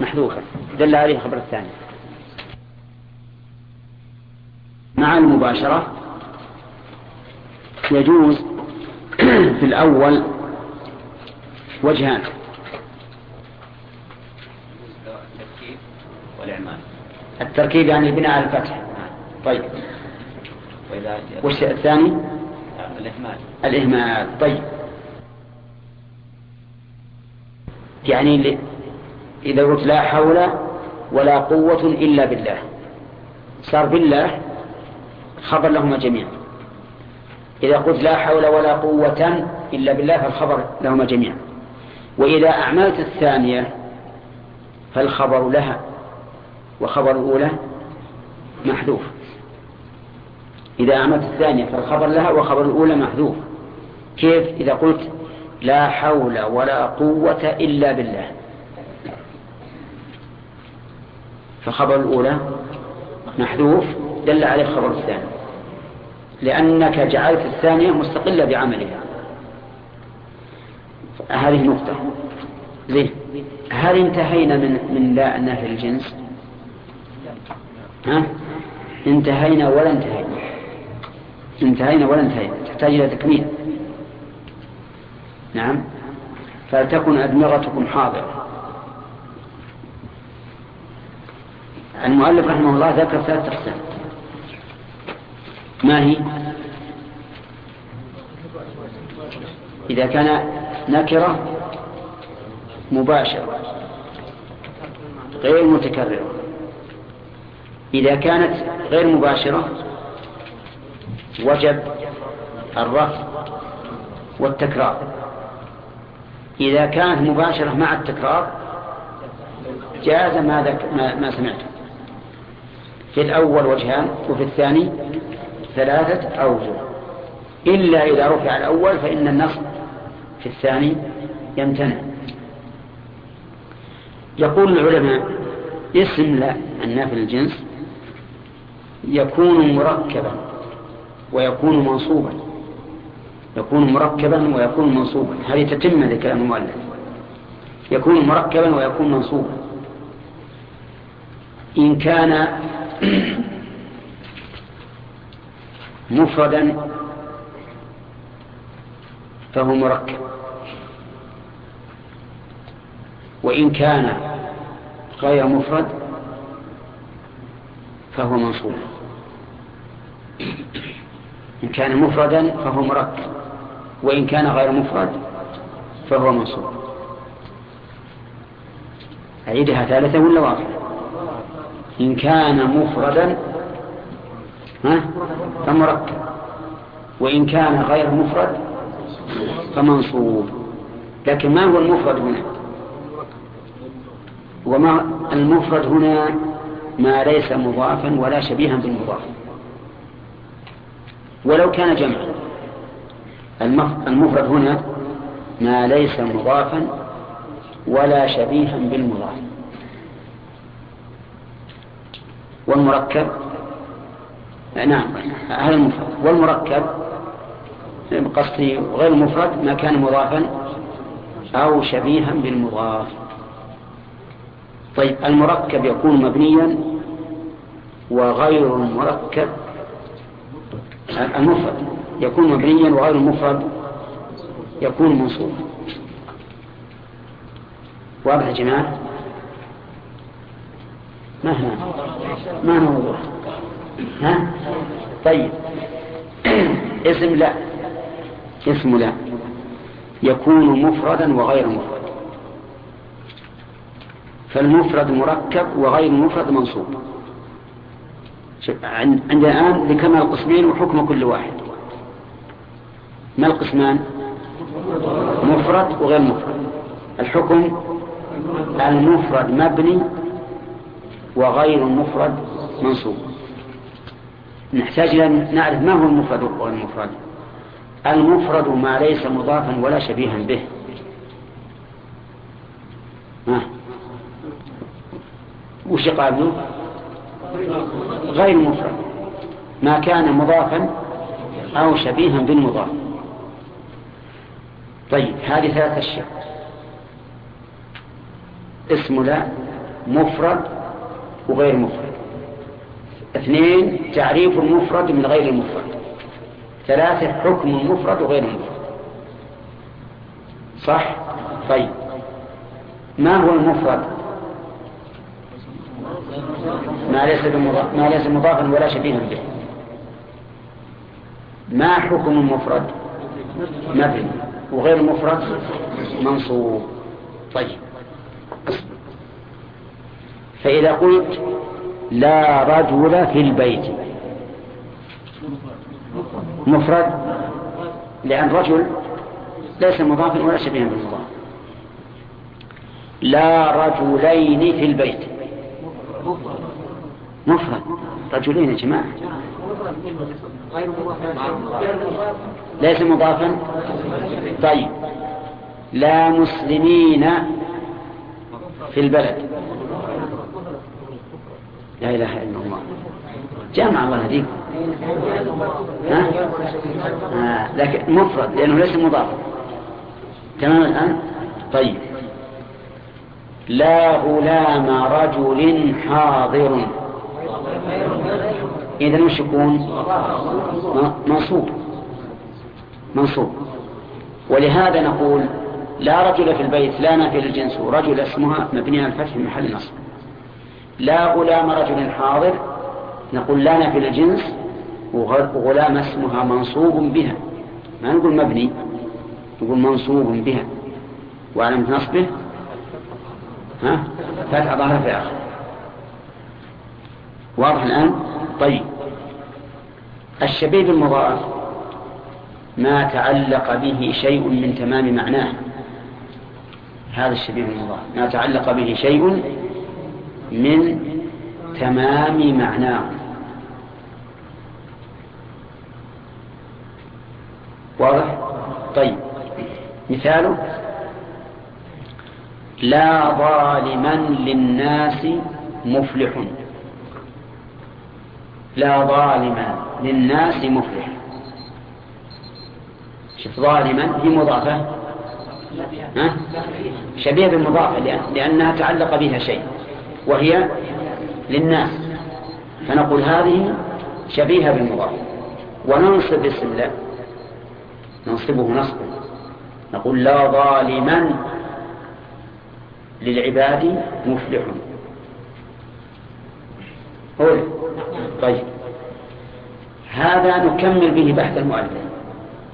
محذوفا. دل عليه خبر الثاني. مع المباشرة يجوز في الأول وجهان. التركيب يعني البناء على الفتح. طيب. والش الثاني؟ الإهمال. الإهمال. طيب. يعني إذا قلت لا حول ولا قوة إلا بالله. صار بالله خبر لهما جميعا. إذا قلت لا حول ولا قوة إلا بالله فالخبر لهما جميعا. وإذا أعملت الثانية فالخبر لها وخبر الأولى محذوف. إذا أعملت الثانية فالخبر لها وخبر الأولى محذوف. كيف؟ إذا قلت لا حول ولا قوة إلا بالله. فخبر الأولى محذوف دل عليه الخبر الثاني. لأنك جعلت الثانية مستقلة بعملها. هذه نقطة. زين. هل انتهينا من من لا نهي الجنس؟ ها؟ انتهينا ولا انتهينا؟ انتهينا ولا انتهينا؟ تحتاج إلى تكميل. نعم. فلتكن أدمغتكم حاضرة. المؤلف رحمه الله ذكر ثلاث أقسام. ما هي؟ إذا كان نكرة مباشرة غير متكررة. إذا كانت غير مباشرة وجب الرفع والتكرار. إذا كانت مباشرة مع التكرار جاز ما, ما, ما سمعته في الأول وجهان وفي الثاني ثلاثة أوجه. إلا إذا رفع الأول فإن النصب في الثاني يمتنع. يقول العلماء اسم لا النافل الجنس يكون مركبا ويكون منصوبا. يكون مركبا ويكون منصوبا. هذه تتم لكلام المؤلف. يكون مركبا ويكون منصوبا. إن كان مفردا فهو مركب. وإن كان غير مفرد فهو منصوب. إن كان مفردا فهو مركب. وإن كان غير مفرد فهو منصوب. أعيدها ثالثة ولا واضحة إن كان مفردا ها؟ فمركب. وإن كان غير مفرد فمنصوب. لكن ما هو المفرد هنا؟ وما المفرد هنا ما ليس مضافا ولا شبيها بالمضاف. ولو كان جمعا. المفرد هنا ما ليس مضافا ولا شبيها بالمضاف. والمركب نعم هذا المفرد. والمركب قصدي غير المفرد ما كان مضافا أو شبيها بالمضاف. طيب المركب يكون مبنيا وغير المركب المفرد. يكون مبنيا وغير المفرد يكون منصوبا. واضح يا جماعة؟ ما هنا ما موضوع؟ ها؟ طيب. اسم لا. اسم لا. يكون مفردا وغير مفرد. فالمفرد مركب وغير المفرد منصوب. عندنا الآن ذكرنا القسمين وحكم كل واحد. ما القسمان؟ مفرد وغير مفرد. الحكم المفرد مبني وغير المفرد منصوب. نحتاج إلى نعرف ما هو المفرد وغير المفرد. المفرد ما ليس مضافا ولا شبيها به. وش قابله غير مفرد. ما كان مضافا أو شبيها بالمضاف. طيب هذه ثلاث أشياء. اسم لا مفرد وغير مفرد. اثنين تعريف المفرد من غير المفرد. ثلاثة حكم المفرد وغير المفرد. صح؟ طيب. ما هو المفرد؟ ما ليس بمضاف ما ليس مضافا ولا شبيها به. ما حكم المفرد؟ مبني. وغير المفرد منصوب. طيب. فإذا قلت لا رجل في البيت مفرد لأن رجل ليس مضافا ولا شبيها بالمضاف. لا رجلين في البيت. مفرد. رجلين يا جماعة. ليس مضافا؟ طيب. لا مسلمين في البلد. لا إله إلا الله. جامع الله هديك ها؟ آه. لكن مفرد لأنه ليس مضافا تمام الآن؟ طيب. لا غلام رجل حاضر. إذا وش يكون منصوب. منصوب. ولهذا نقول لا رجل في البيت لا نافي للجنس ورجل اسمها مبني على الفتح محل نصب. لا غلام رجل حاضر نقول لا نافي للجنس وغلام اسمها منصوب بها. ما نقول مبني نقول منصوب بها. وعلامة نصبه؟ ها؟ فتح ظهر في آخر واضح الآن؟ طيب. الشبيب المضاعف ما تعلق به شيء من تمام معناه. هذا الشبيب المضاعف ما تعلق به شيء من تمام معناه. واضح؟ طيب. مثاله لا ظالما للناس مفلح. لا ظالما للناس مفلح. شوف ظالما هي مضافة. ها؟ شبيه بالمضافة لأنها تعلق بها شيء وهي للناس. فنقول هذه شبيهة بالمضافة. وننصب اسم الله ننصبه نصبا نقول لا ظالما للعباد مفلح. قول طيب. هذا نكمل به بحث المؤلف.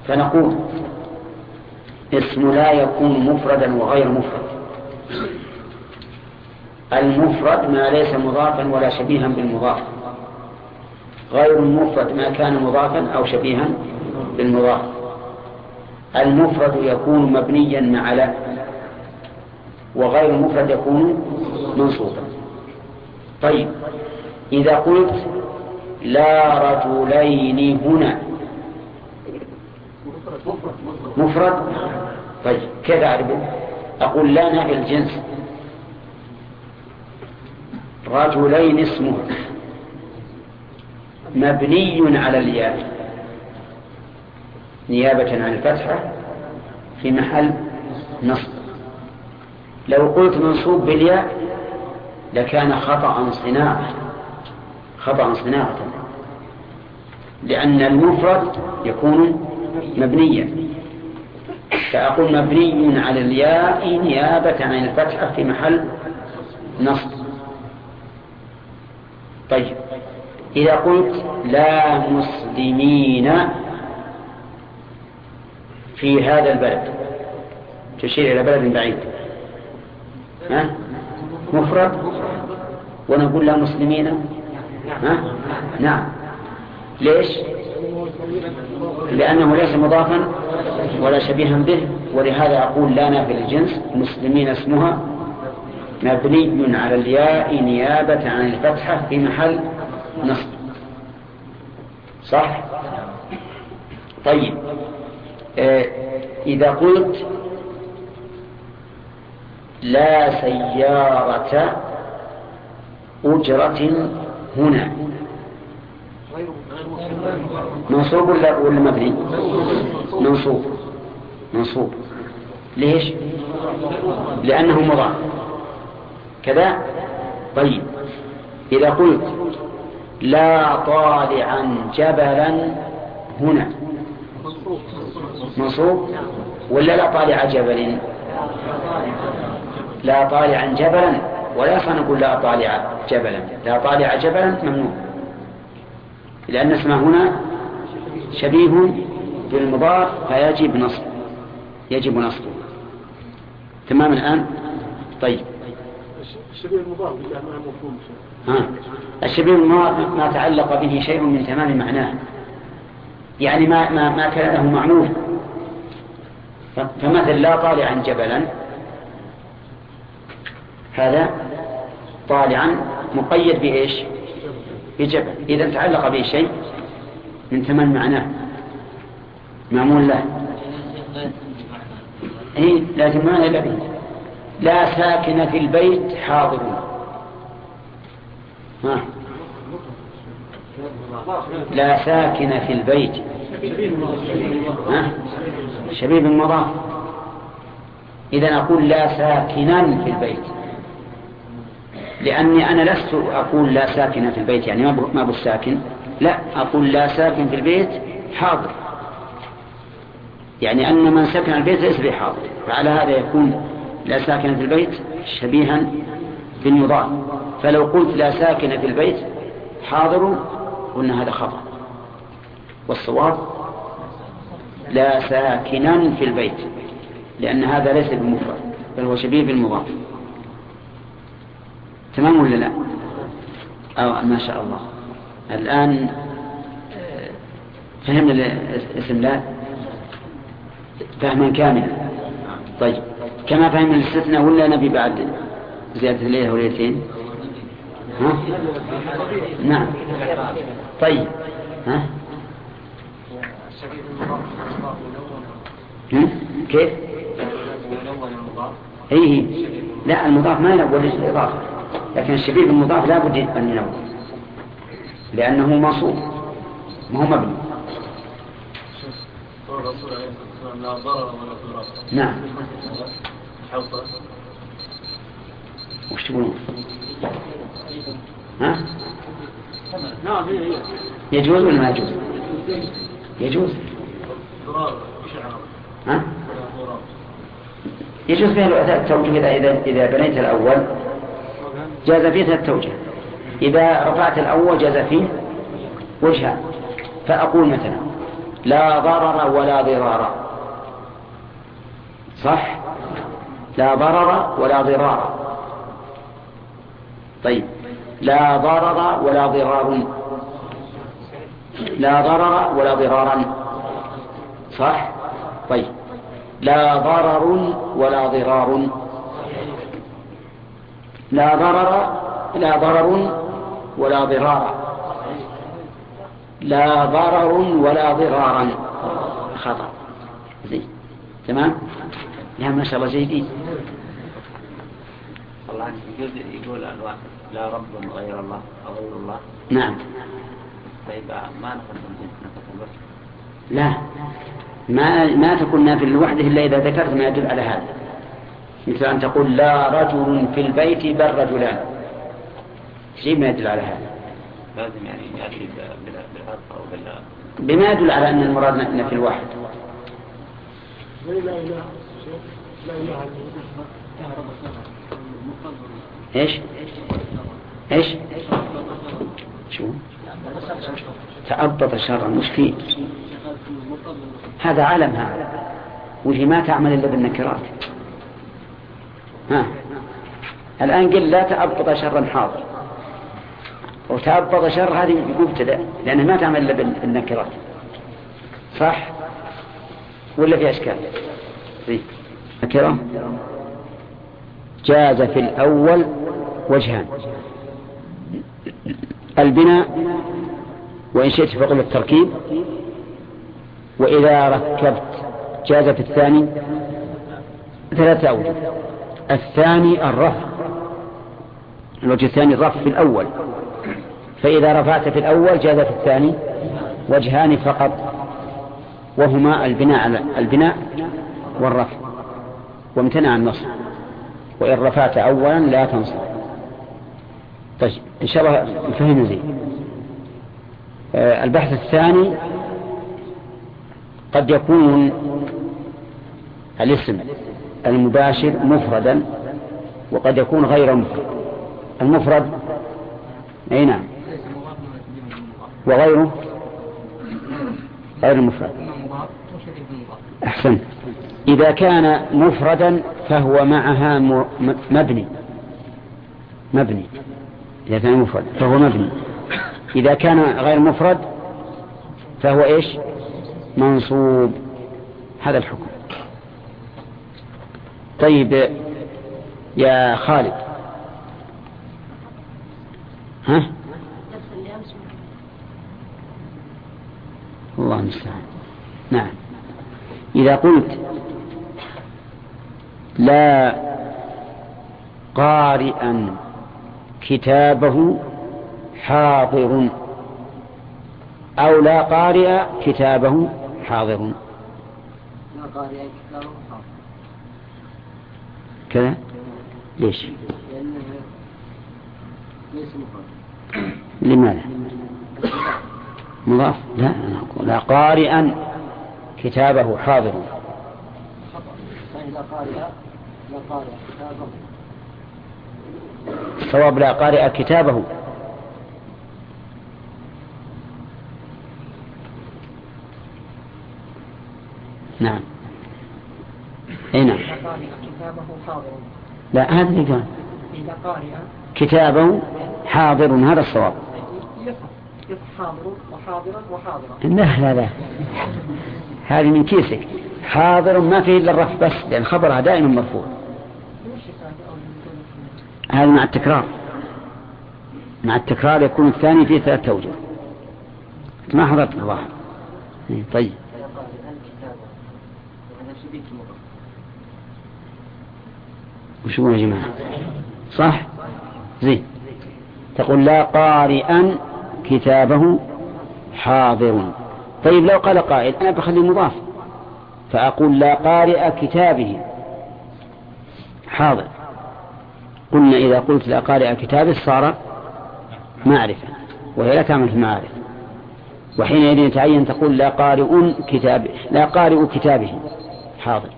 فنقول اسم لا يكون مفردا وغير مفرد. المفرد ما ليس مضافا ولا شبيها بالمضاف. غير المفرد ما كان مضافا أو شبيها بالمضاف. المفرد يكون مبنيا مع لا وغير المفرد يكون منصوبا. طيب إذا قلت لا رجلين هنا. مفرد؟ طيب كيف أعرفه أقول لا نافي الجنس. رجلين اسمه. مبني على الياء. نيابة عن الفتحة في محل نصب. لو قلت منصوب بالياء لكان خطأ صناعة. خطأ صناعة. لأن المفرد يكون مبنيا. فأقول مبني على الياء نيابة عن الفتحة في محل نصب. طيب. إذا قلت لا مسلمين في هذا البلد تشير إلى بلد بعيد. ها؟ مفرد. ونقول لا مسلمين. ها؟ نعم. ليش؟ لأنه ليس مضافا ولا شبيها به ولهذا أقول لا نافي الجنس مسلمين اسمها مبني على الياء نيابة عن الفتحة في محل نصب. صح؟ طيب. آه إذا قلت لا سيارة أجرة هنا. منصوب ولا ولا مبني؟ منصوب. منصوب. ليش؟ لأنه مضاف كذا؟ طيب. إذا قلت لا طالعا جبلا هنا. منصوب؟ ولا لا طالع جبل؟ لا طالعا جبلا. ولا يصح نقول لا طالع جبلا. لا طالع جبلا ممنوع. لأن اسمه هنا شبيه بالمضاف فيجب نصب. يجب نصبه تمام الآن؟ طيب. الشبيه المضاف ما مفهوم. ها. الشبيه المضاف ما تعلق به شيء من تمام معناه. يعني ما ما ما كان له معنوه فمثل لا طالعا جبلا. هذا طالعا مقيد بإيش؟ بجبل. إذا تعلق به شيء من تمام معناه. معمول له. إيه؟ لازم معنى إلا لا ساكن في البيت حاضر. ها. لا ساكن في البيت. ها؟ شبيب مضاف إذا أقول لا ساكنا في البيت. لأني أنا لست أقول لا ساكن في البيت يعني ما أبو الساكن. لا أقول لا ساكن في البيت حاضر. يعني أن من سكن البيت ليس بحاضر فعلى هذا يكون لا ساكن في البيت شبيها بالمضاف فلو قلت لا ساكن في البيت حاضر قلنا هذا خطأ. والصواب لا ساكنا في البيت لأن هذا ليس بمفرد بل هو شبيه بالمضاف. تمام ولا لا؟ أو ما شاء الله. الآن آه، فهمنا الاسم لا؟ فهما كاملا. طيب كما فهمنا الاستثناء ولا نبي بعد زيادة الليلة وليلتين ها؟ نعم. طيب ها؟ كيف؟ اي لا المضاف ما ينول الإضافة لكن الشبيه بالمضاف لا بد أن ينول لأنه منصوب ما هو مبني. نعم. وش تقولون؟ ها؟ يجوز ولا ما يجوز؟ يجوز. ها؟ يجوز فيها التوجه إذا إذا بنيت الأول. جاز فيه التوجه إذا رفعت الأول جاز فيه وجهه فأقول مثلا لا ضرر ولا ضرار صح؟ لا ضرر ولا ضرار طيب. لا ضرر ولا ضرار. لا ضرر ولا ضرارا صح؟ طيب. لا ضرر ولا ضرار. لا ضرر لا ضرر ولا ضرار. لا ضرر ولا ضرارا خطأ. زين. تمام؟ يا ما شاء الله جيدين الله جزء يقول الواحد لا رب غير الله أو غير الله. نعم. طيب ما نقدم لا. ما ما تكون نافل لوحده إلا إذا ذكرت ما يدل على هذا. مثل أن تقول لا رجل في البيت بل رجلان. شيء ما يدل على هذا. لازم يعني يأتي بالعرف أو بال بما يدل على أن المراد نفي الواحد. إيش؟ إيش؟ شو؟ تأبط شرا مش فيه هذا عالم هذا. وفي ما تعمل إلا بالنكرات. ها. الآن قل لا تأبط شرا حاضر وتأبط شر هذه مبتدأ لأنه ما تعمل إلا بالنكرات. صح؟ ولا في أشكال؟ نكرة جاز في الأول وجهان. البناء وإن شئت فقل التركيب. وإذا ركبت جاز في الثاني. ثلاثة أوجه. الثاني الرفع. الوجه الثاني الرفع في الأول. فإذا رفعت في الأول جاز في الثاني وجهان فقط وهما البناء البناء والرفع. وامتنع النصب وإن رفعت أولا لا تنصب طيب إن شاء الله فهمنا زين. آه البحث الثاني قد يكون الاسم. المباشر مفردا وقد يكون غير مفرد. المفرد أي نعم. وغيره غير المفرد. أحسن. إذا كان مفردا فهو معها مبني. مبني. إذا كان مفرد فهو مبني. إذا كان غير مفرد فهو إيش؟ منصوب. هذا الحكم. طيب يا خالد. ها؟ الله المستعان. نعم. إذا قلت لا قارئا كتابه حاضر أو لا قارئ كتابه حاضر. لا قارئ كتابه كذا ليش؟ لماذا؟ مضاف؟ لا أنا أقول لا قارئا كتابه حاضر قارئ لا قارئ كتابه. نعم. أي نعم. كتابه حاضر. لا هذا اللي قال. إذا قارئ. كتابه حاضر هذا الصواب. يصح يصح حاضر وحاضرا وحاضرا لا لا لا. هذه من كيسك. حاضر ما فيه إلا الرفع بس لأن خبرها دائما مرفوع. هذا مع التكرار. مع التكرار يكون الثاني فيه ثلاثة أوجه ما حضرت الظاهر طيب. وش يقول يا جماعة؟ صح؟ زين. تقول لا قارئا كتابه حاضر. طيب لو قال قائل أنا بخلي مضاف. فأقول لا قارئ كتابه حاضر. قلنا إذا قلت لا قارئ كتابه صار؟ معرفة. وهي لا تعمل في المعارف. وحينئذ يتعين تقول لا قارئ كتاب لا قارئ كتابه حاضر.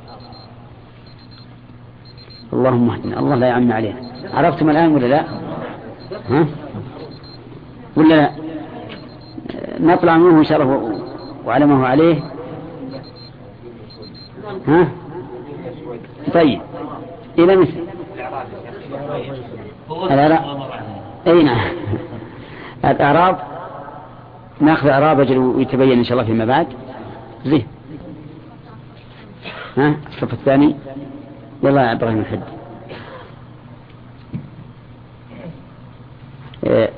اللهم اهدنا. الله لا يعم علينا. عرفتم الآن ولا لا؟ ها؟ ولا لا نطلع منه إن شاء وعلى ما هو عليه؟ ها؟ طيب. إلى مثل الإعراب أي نعم. الإعراب نأخذ إعراب أجل ويتبين إن شاء الله فيما بعد. زين. ها؟ الصف الثاني. يلا يا إبراهيم الحد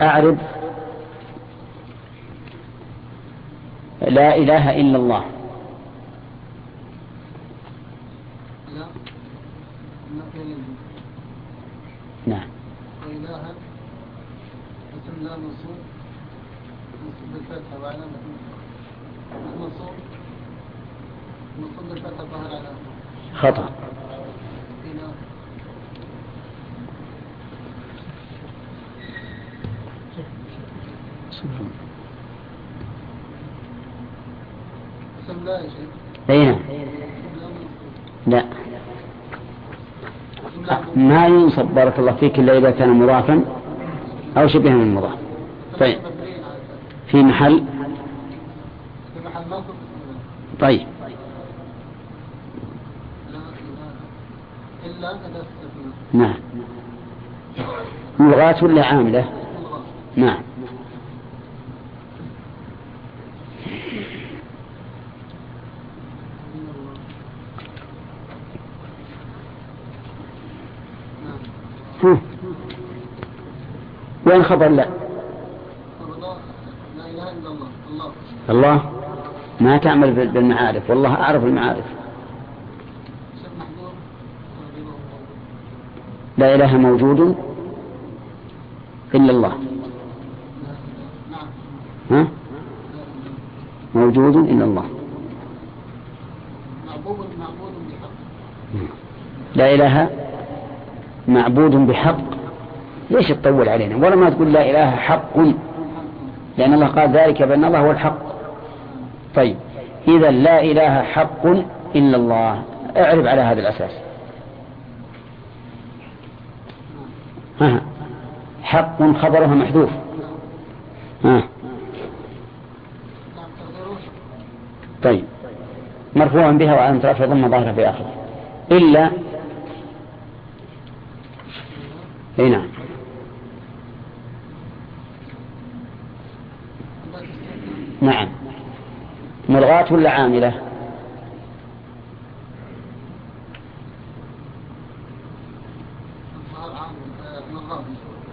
أعرب لا إله إلا الله. نعم. اسم لا خطأ إله أي نعم. اسم لا. ما ينصب بارك الله فيك إلا إذا كان مضافا أو شبه من المضاف. طيب. في محل. طيب. نعم. ملغاة ولا عاملة؟ نعم نعم هم. وين خبر لا؟ الله ما تعمل بال- بالمعارف والله أعرف المعارف. لا إله موجود إلا الله. ها؟ موجود إلا الله. لا إله معبود بحق ليش تطول علينا؟ ولا ما تقول لا إله حق. لأن الله قال ذلك بأن الله هو الحق. طيب إذا لا إله حق إلا الله. اعرف على هذا الأساس. ها حق خبرها محذوف. ها. طيب مرفوعا بها وعلى رفع ضم ظاهرة في آخره. إلا أي نعم. نعم. ملغاة ولا عاملة؟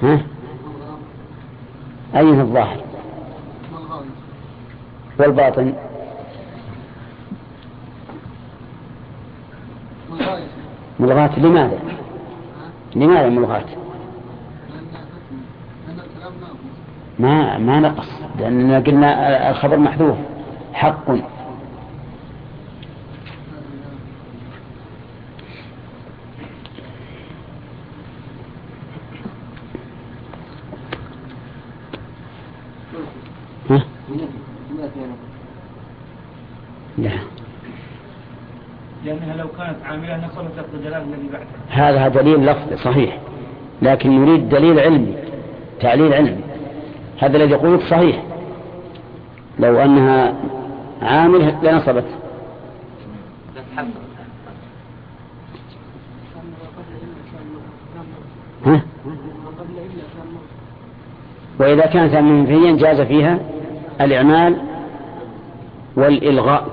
ها؟ أيه الظاهر. والباطن؟ ملغاة لماذا؟ لماذا ملغاة ما ما نقص لأننا قلنا الخبر محذوف حق. ها؟ لا. لأنها لو كانت عاملة نصبت لفظ الجلال الذي بعدها هذا دليل لفظي صحيح. لكن يريد دليل علمي تعليل علمي. هذا الذي يقول صحيح. لو أنها عامل لنصبت. ها؟ وإذا كانت منفيا جاز فيها الإعمال والإلغاء.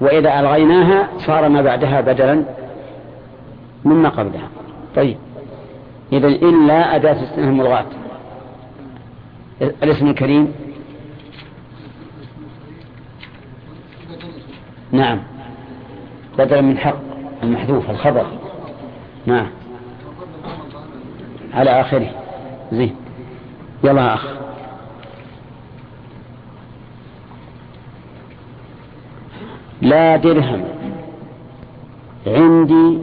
وإذا ألغيناها صار ما بعدها بدلا مما قبلها. طيب. إذا إلا أداة استثناء ملغاة الاسم الكريم؟ نعم. بدلا من حق المحذوف الخبر. نعم. على آخره. زين. يلا أخ. لا درهم عندي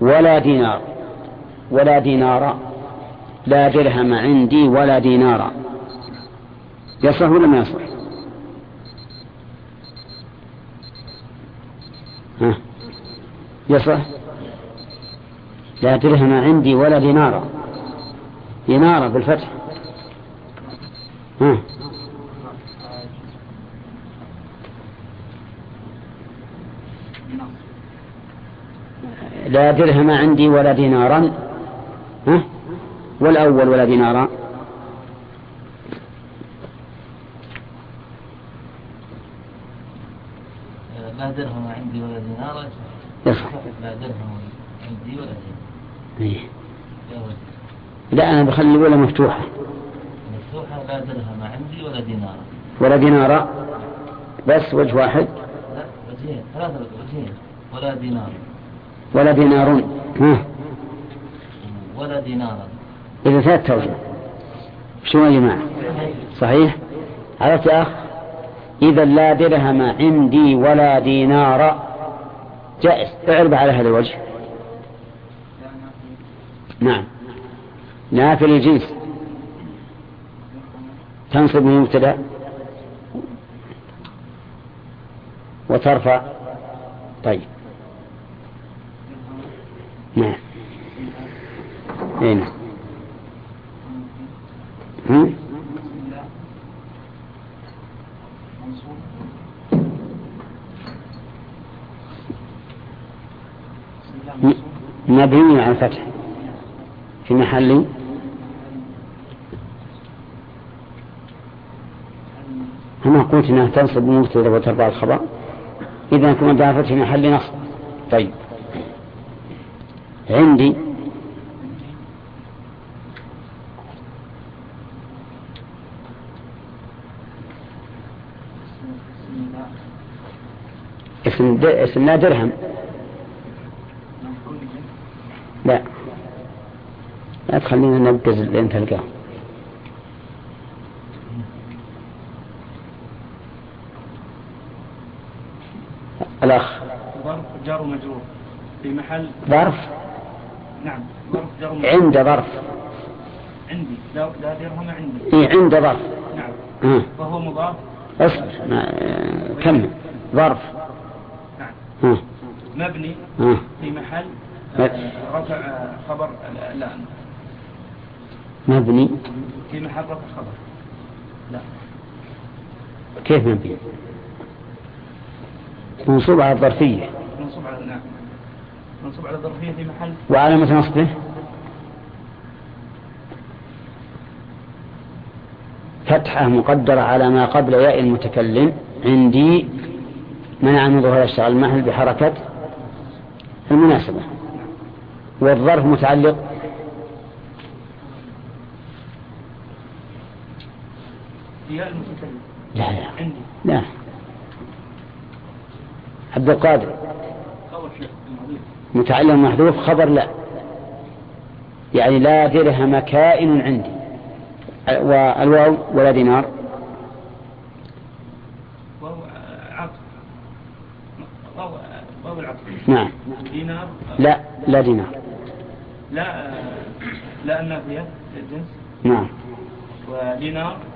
ولا دينار. ولا دينار لا درهم عندي ولا دينار يصح ولا ما يصح؟ ها؟ يصح؟ لا درهم عندي ولا دينار دينار بالفتح. ها؟ لا درهم عندي ولا دينارا. ها؟ والأول ولا دينارا؟ لا درهم عندي ولا دينار لا درهم عندي ولا دينار إيه. لا أنا بخلي الأولى مفتوحة. مفتوحة لا درهم عندي ولا دينار ولا دينارا؟ بس وجه واحد. لا وجهين ثلاثة وجهين. ولا دينار ولا دينار. ها. ولا دينارا. إذا ثلاث توجه. شو يا جماعة؟ صحيح؟ عرفت يا أخ؟ إذا لا درهم عندي ولا دينار. جائز. اعرب على هذا الوجه. نعم. نافل الجنس. تنصب مبتدا وترفع. طيب. نعم. هنا هم؟ مبني على الفتح في محل. أنا قلت أنها تنصب المبتدا وترفع الخبر. إذا كما ضافت في محل نصب. طيب. عندي. اسم. اسم لا درهم لا لا تخلينا نبقز لين تلقاه. الأخ. ظرف جار ومجرور في محل. ظرف؟ نعم ظرف جار ومجرور عند ظرف. عندي. لا لا درهم عندي. إيه عند ظرف. نعم. ها وهو مضاف. اصبر ما... آه، كمل. ظرف. نعم. ها مبني ها في محل. آه، رفع آه، خبر لا. مبني. في محل رفع خبر لا. كيف مبني؟ منصوب على الظرفية. منصوب على نعم. منصوب على الظرفية في محل. وعلامة نصبه. فتحة مقدرة على ما قبل ياء المتكلم. عندي منع من ظهور الشغل المحل بحركة المناسبة. والظرف متعلق المتكلم لا لا. عندي. لا. عبد القادر. متعلق محذوف؟ خبر لا. يعني لا درهم كائن عندي. والواو ولا دينار. وهو العطف نعم. دينار؟ لا لا دينار. لا لا النافية للجنس نعم. ودينار؟ آه،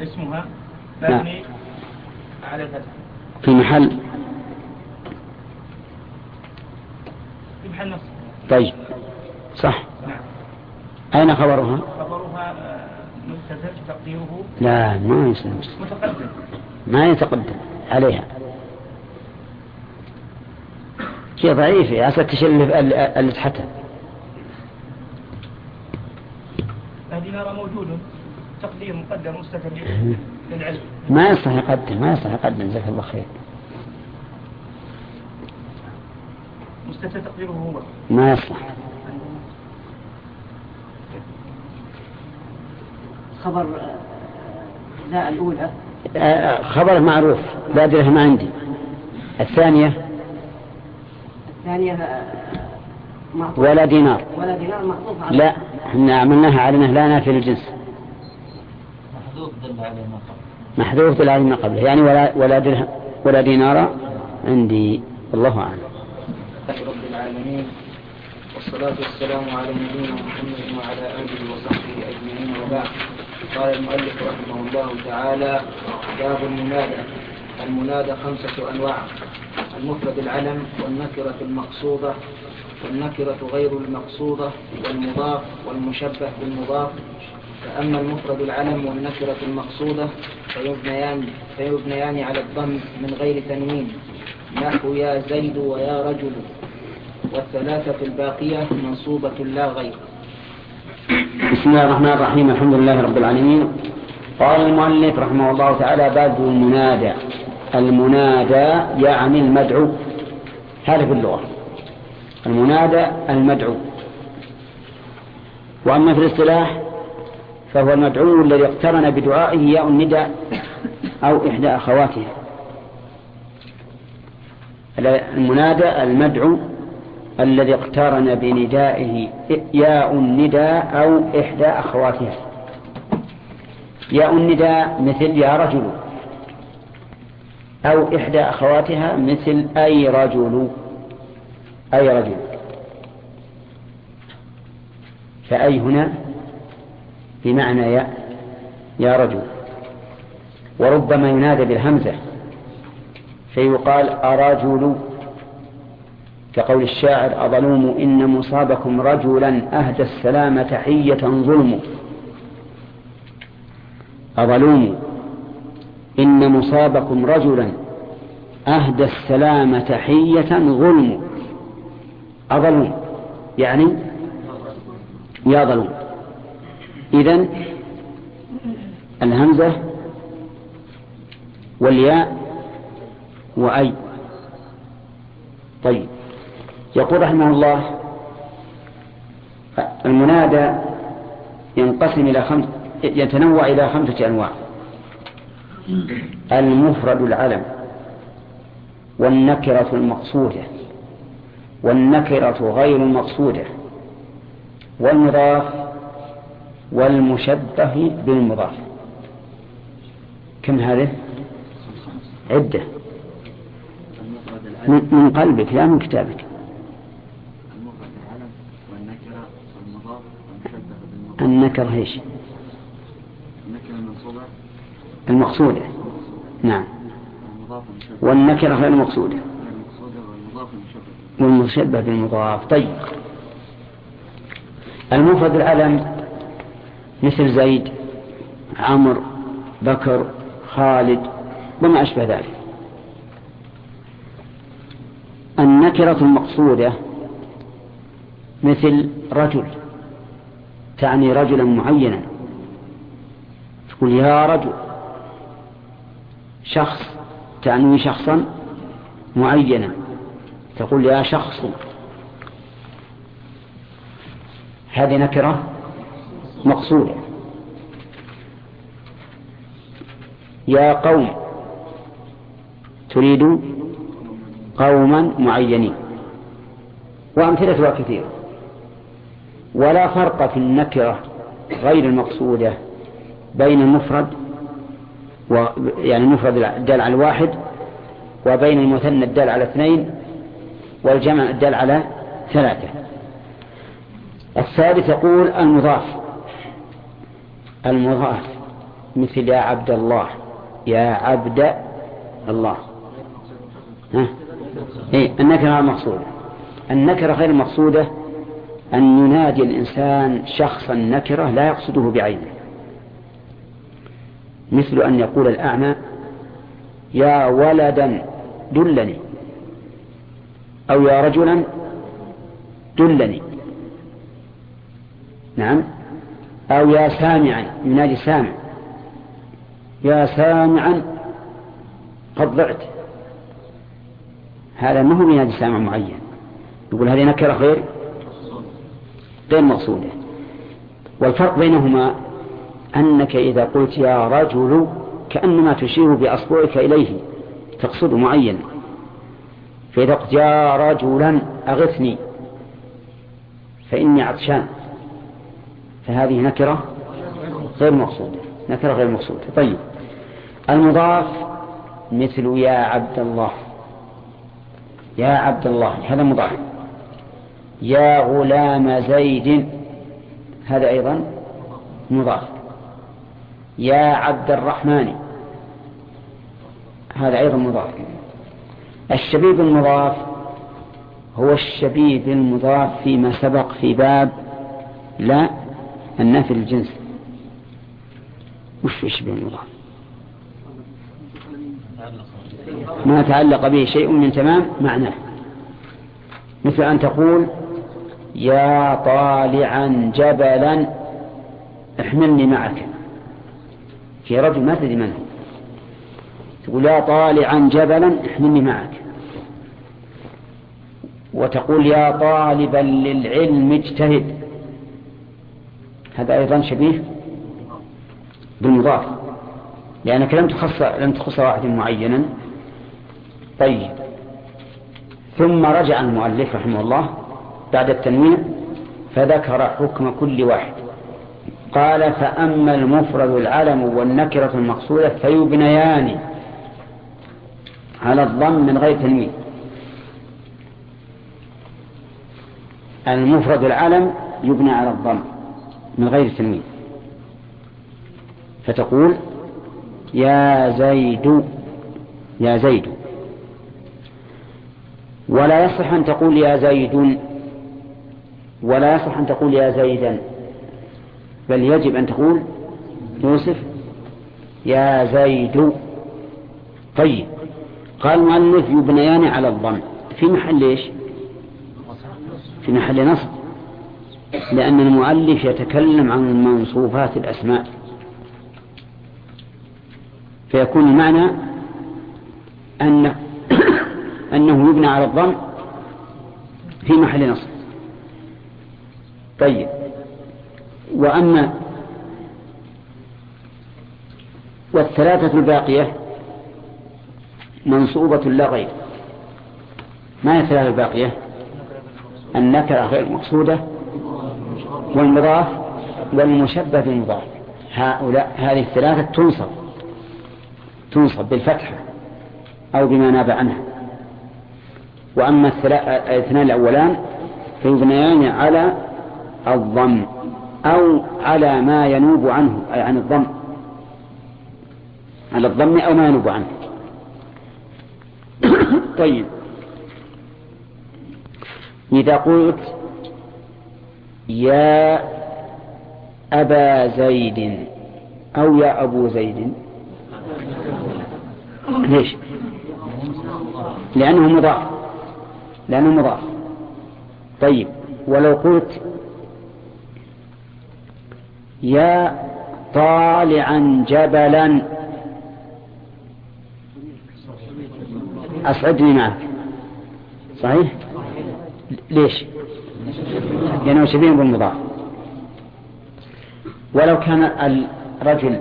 اسمها نعم. مبني على الفتح. في محل؟ في محل نص طيب صح. نعم. أين خبرها؟ خبرها آه، مستتر تقديره. لا ما يسلم متقدم. ما يتقدم. عليها. شيء ضعيف. يا أسد تشل اللي تحتها. دينار موجود. تقدير مقدم مستتر للعلم. ما يصلح يقدم ما يصلح يقدم. جزاك الله خير. مستتر تقديره هو. ما يصلح. خبر آه، لا الأولى. آه، خبر معروف. لا درهم عندي. الثانية؟ الثانية آه، معطوف ولا دينار. ولا دينار معطوف على لا إحنا عملناها على انه لا نافي للجنس. محذوف عليه ما قبله يعني ولا ولا درهم ولا دينار عندي. الله أعلم. رب العالمين. والصلاة والسلام على نبينا محمد وعلى آله وصحبه أجمعين. وبعد قال المؤلف رحمه الله تعالى باب المنادى. المنادى خمسة أنواع المفرد العلم والنكرة المقصودة والنكرة غير المقصودة والمضاف والمشبه بالمضاف. فأما المفرد العلم والنكرة المقصودة فيبنيان, فيبنيان على الضم من غير تنوين. نحو يا زيد ويا رجل. والثلاثة الباقية منصوبة لا غير. بسم الله الرحمن الرحيم الحمد لله رب العالمين. قال المؤلف رحمه الله تعالى باب المنادى. المنادى يعني المدعو. هذا في اللغة. المنادى المدعو. وأما في الاصطلاح فهو المدعو الذي اقترن بدعائه ياء الندى أو إحدى أخواتها المنادى المدعو الذي اقترن بندائه ياء الندى أو إحدى أخواتها ياء الندى مثل يا رجل أو إحدى أخواتها مثل أي رجل أي رجل. فأي هنا؟ بمعنى يا يا رجل. وربما ينادى بالهمزة فيقال أرجل كقول الشاعر أظلوم إن مصابكم رجلا أهدى السلام تحية ظلم. أظلوم إن مصابكم رجلا أهدى السلام تحية ظلم. أظلوم يعني يا ظلوم. إذن الهمزة والياء وأي. طيب. يقول رحمه الله المنادى ينقسم إلى خمس يتنوع إلى خمسة أنواع. المفرد العلم والنكرة المقصودة والنكرة غير المقصودة والمضاف والمشبه بالمضاف. كم هذه؟ عدة. من قلبك لا من كتابك. النكرة إيش؟ المقصودة. نعم. والنكرة غير المقصودة. والمشبه بالمضاف. طيب. المفرد العلم مثل زيد عمرو بكر خالد وما أشبه ذلك. النكرة المقصودة مثل رجل تعني رجلا معينا. تقول يا رجل شخص تعني شخصا معينا. تقول يا شخص هذه نكرة مقصودة يا قوم تريد قوما معينين. وأمثلتها كثيرة. ولا فرق في النكرة غير المقصودة بين المفرد و يعني المفرد الدال على الواحد وبين المثنى الدال على اثنين والجمع الدال على ثلاثة. الثالث يقول المضاف. المضاف مثل يا عبد الله يا عبد الله. ها؟ إيه النكرة المقصودة النكرة غير المقصودة أن ينادي الإنسان شخصا نكرة لا يقصده بعينه. مثل أن يقول الأعمى يا ولدا دلني أو يا رجلا دلني. نعم؟ أو يا سامعا ينادي سامع. يا سامعا قد ضعت. هذا ما هو ينادي سامع معين. يقول هذه نكرة غير؟ غير مقصودة. والفرق بينهما أنك إذا قلت يا رجل كأنما تشير بأصبعك إليه تقصد معين. فإذا قلت يا رجلا أغثني. فإني عطشان فهذه نكرة غير مقصودة. نكرة غير مقصودة. طيب. المضاف مثل يا عبد الله. يا عبد الله. هذا مضاف. يا غلام زيد. هذا أيضا مضاف. يا عبد الرحمن. هذا أيضا مضاف. الشبيب المضاف هو الشبيب المضاف فيما سبق في باب لا النفي الجنس وش الشبيب المضاف ما تعلق به شيء من تمام معناه. مثل أن تقول يا طالعا جبلا احملني معك. في رجل ما تدري من هو. تقول يا طالعا جبلا احملني معك. وتقول يا طالبا للعلم اجتهد. هذا أيضا شبيه بالمضاف لأنك لم تخص لم تخص واحد معينا. طيب. ثم رجع المؤلف رحمه الله بعد التنوين فذكر حكم كل واحد. قال فأما المفرد العلم والنكرة المقصودة فيبنيان على الضم من غير تنوين. المفرد العلم يبنى على الضم. من غير تنوين فتقول يا زيد يا زيد. ولا يصح أن تقول يا زيد. ولا يصح أن تقول يا زيدا. بل يجب أن تقول يوسف يا زيد. طيب. قال المؤلف يبنيان على الضم. في محل إيش؟ في محل نصب. لأن المؤلف يتكلم عن منصوفات الأسماء. فيكون المعنى أن أنه يبنى على الضم في محل نصب. طيب. وأما والثلاثة الباقية منصوبة لا غير. ما هي الثلاثة الباقية؟ النكرة غير مقصودة. والمضاف والمشبه بالمضاف. هؤلاء هذه الثلاثة تنصب تنصب بالفتحة أو بما ناب عنها. وأما الاثنان الأولان فيبنيان على الضم أو على ما ينوب عنه أي عن الضم. على الضم أو ما ينوب عنه. طيب. إذا قلت يا أبا زيد أو يا أبو زيد. ليش؟ لأنه مضاف. لأنه مضاف. طيب ولو قلت يا طالعا جبلا. أصعدني معك. صحيح؟ ليش؟ لأنه شبيه بالمضاف. ولو كان الرجل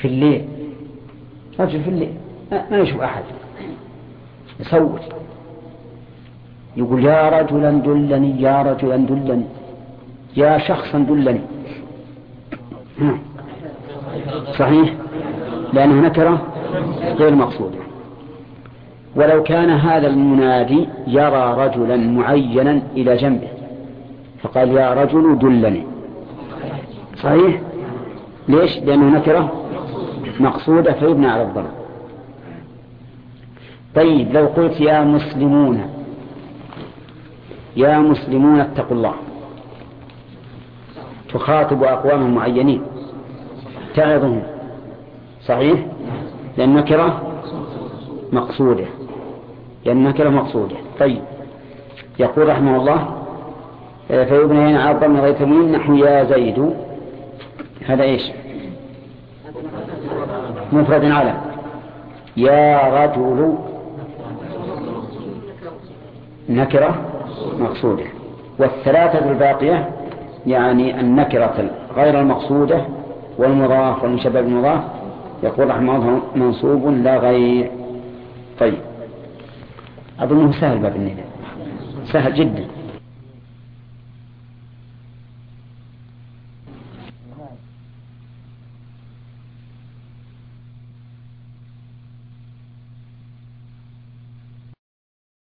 في الليل رجل في الليل ما يشوف أحد. يصوت. يقول يا رجلا دلني يا رجلا دلني يا شخصا دلني. صحيح؟ لأنه نكرة غير مقصودة ولو كان هذا المنادي يرى رجلا معينا إلى جنبه. فقال يا رجل دلني. صحيح؟ ليش؟ لأنه نكرة مقصودة فيبنى على الضرب. طيب لو قلت يا مسلمون يا مسلمون اتقوا الله. تخاطب أقواما معينين. تعظهم. صحيح؟ لأن نكرة مقصودة. لأن نكرة مقصودة. طيب. يقول رحمه الله فيبنى هنا على الضم غير تموين نحو يا زيد. هذا إيش؟ مفرد على. يا رجل. نكرة مقصودة. والثلاثة الباقية يعني النكرة غير المقصودة والمضاف والمشبه بالمضاف يقول رحمه الله منصوب لا غير. طيب. أظنه سهل باب النداء. سهل جدا.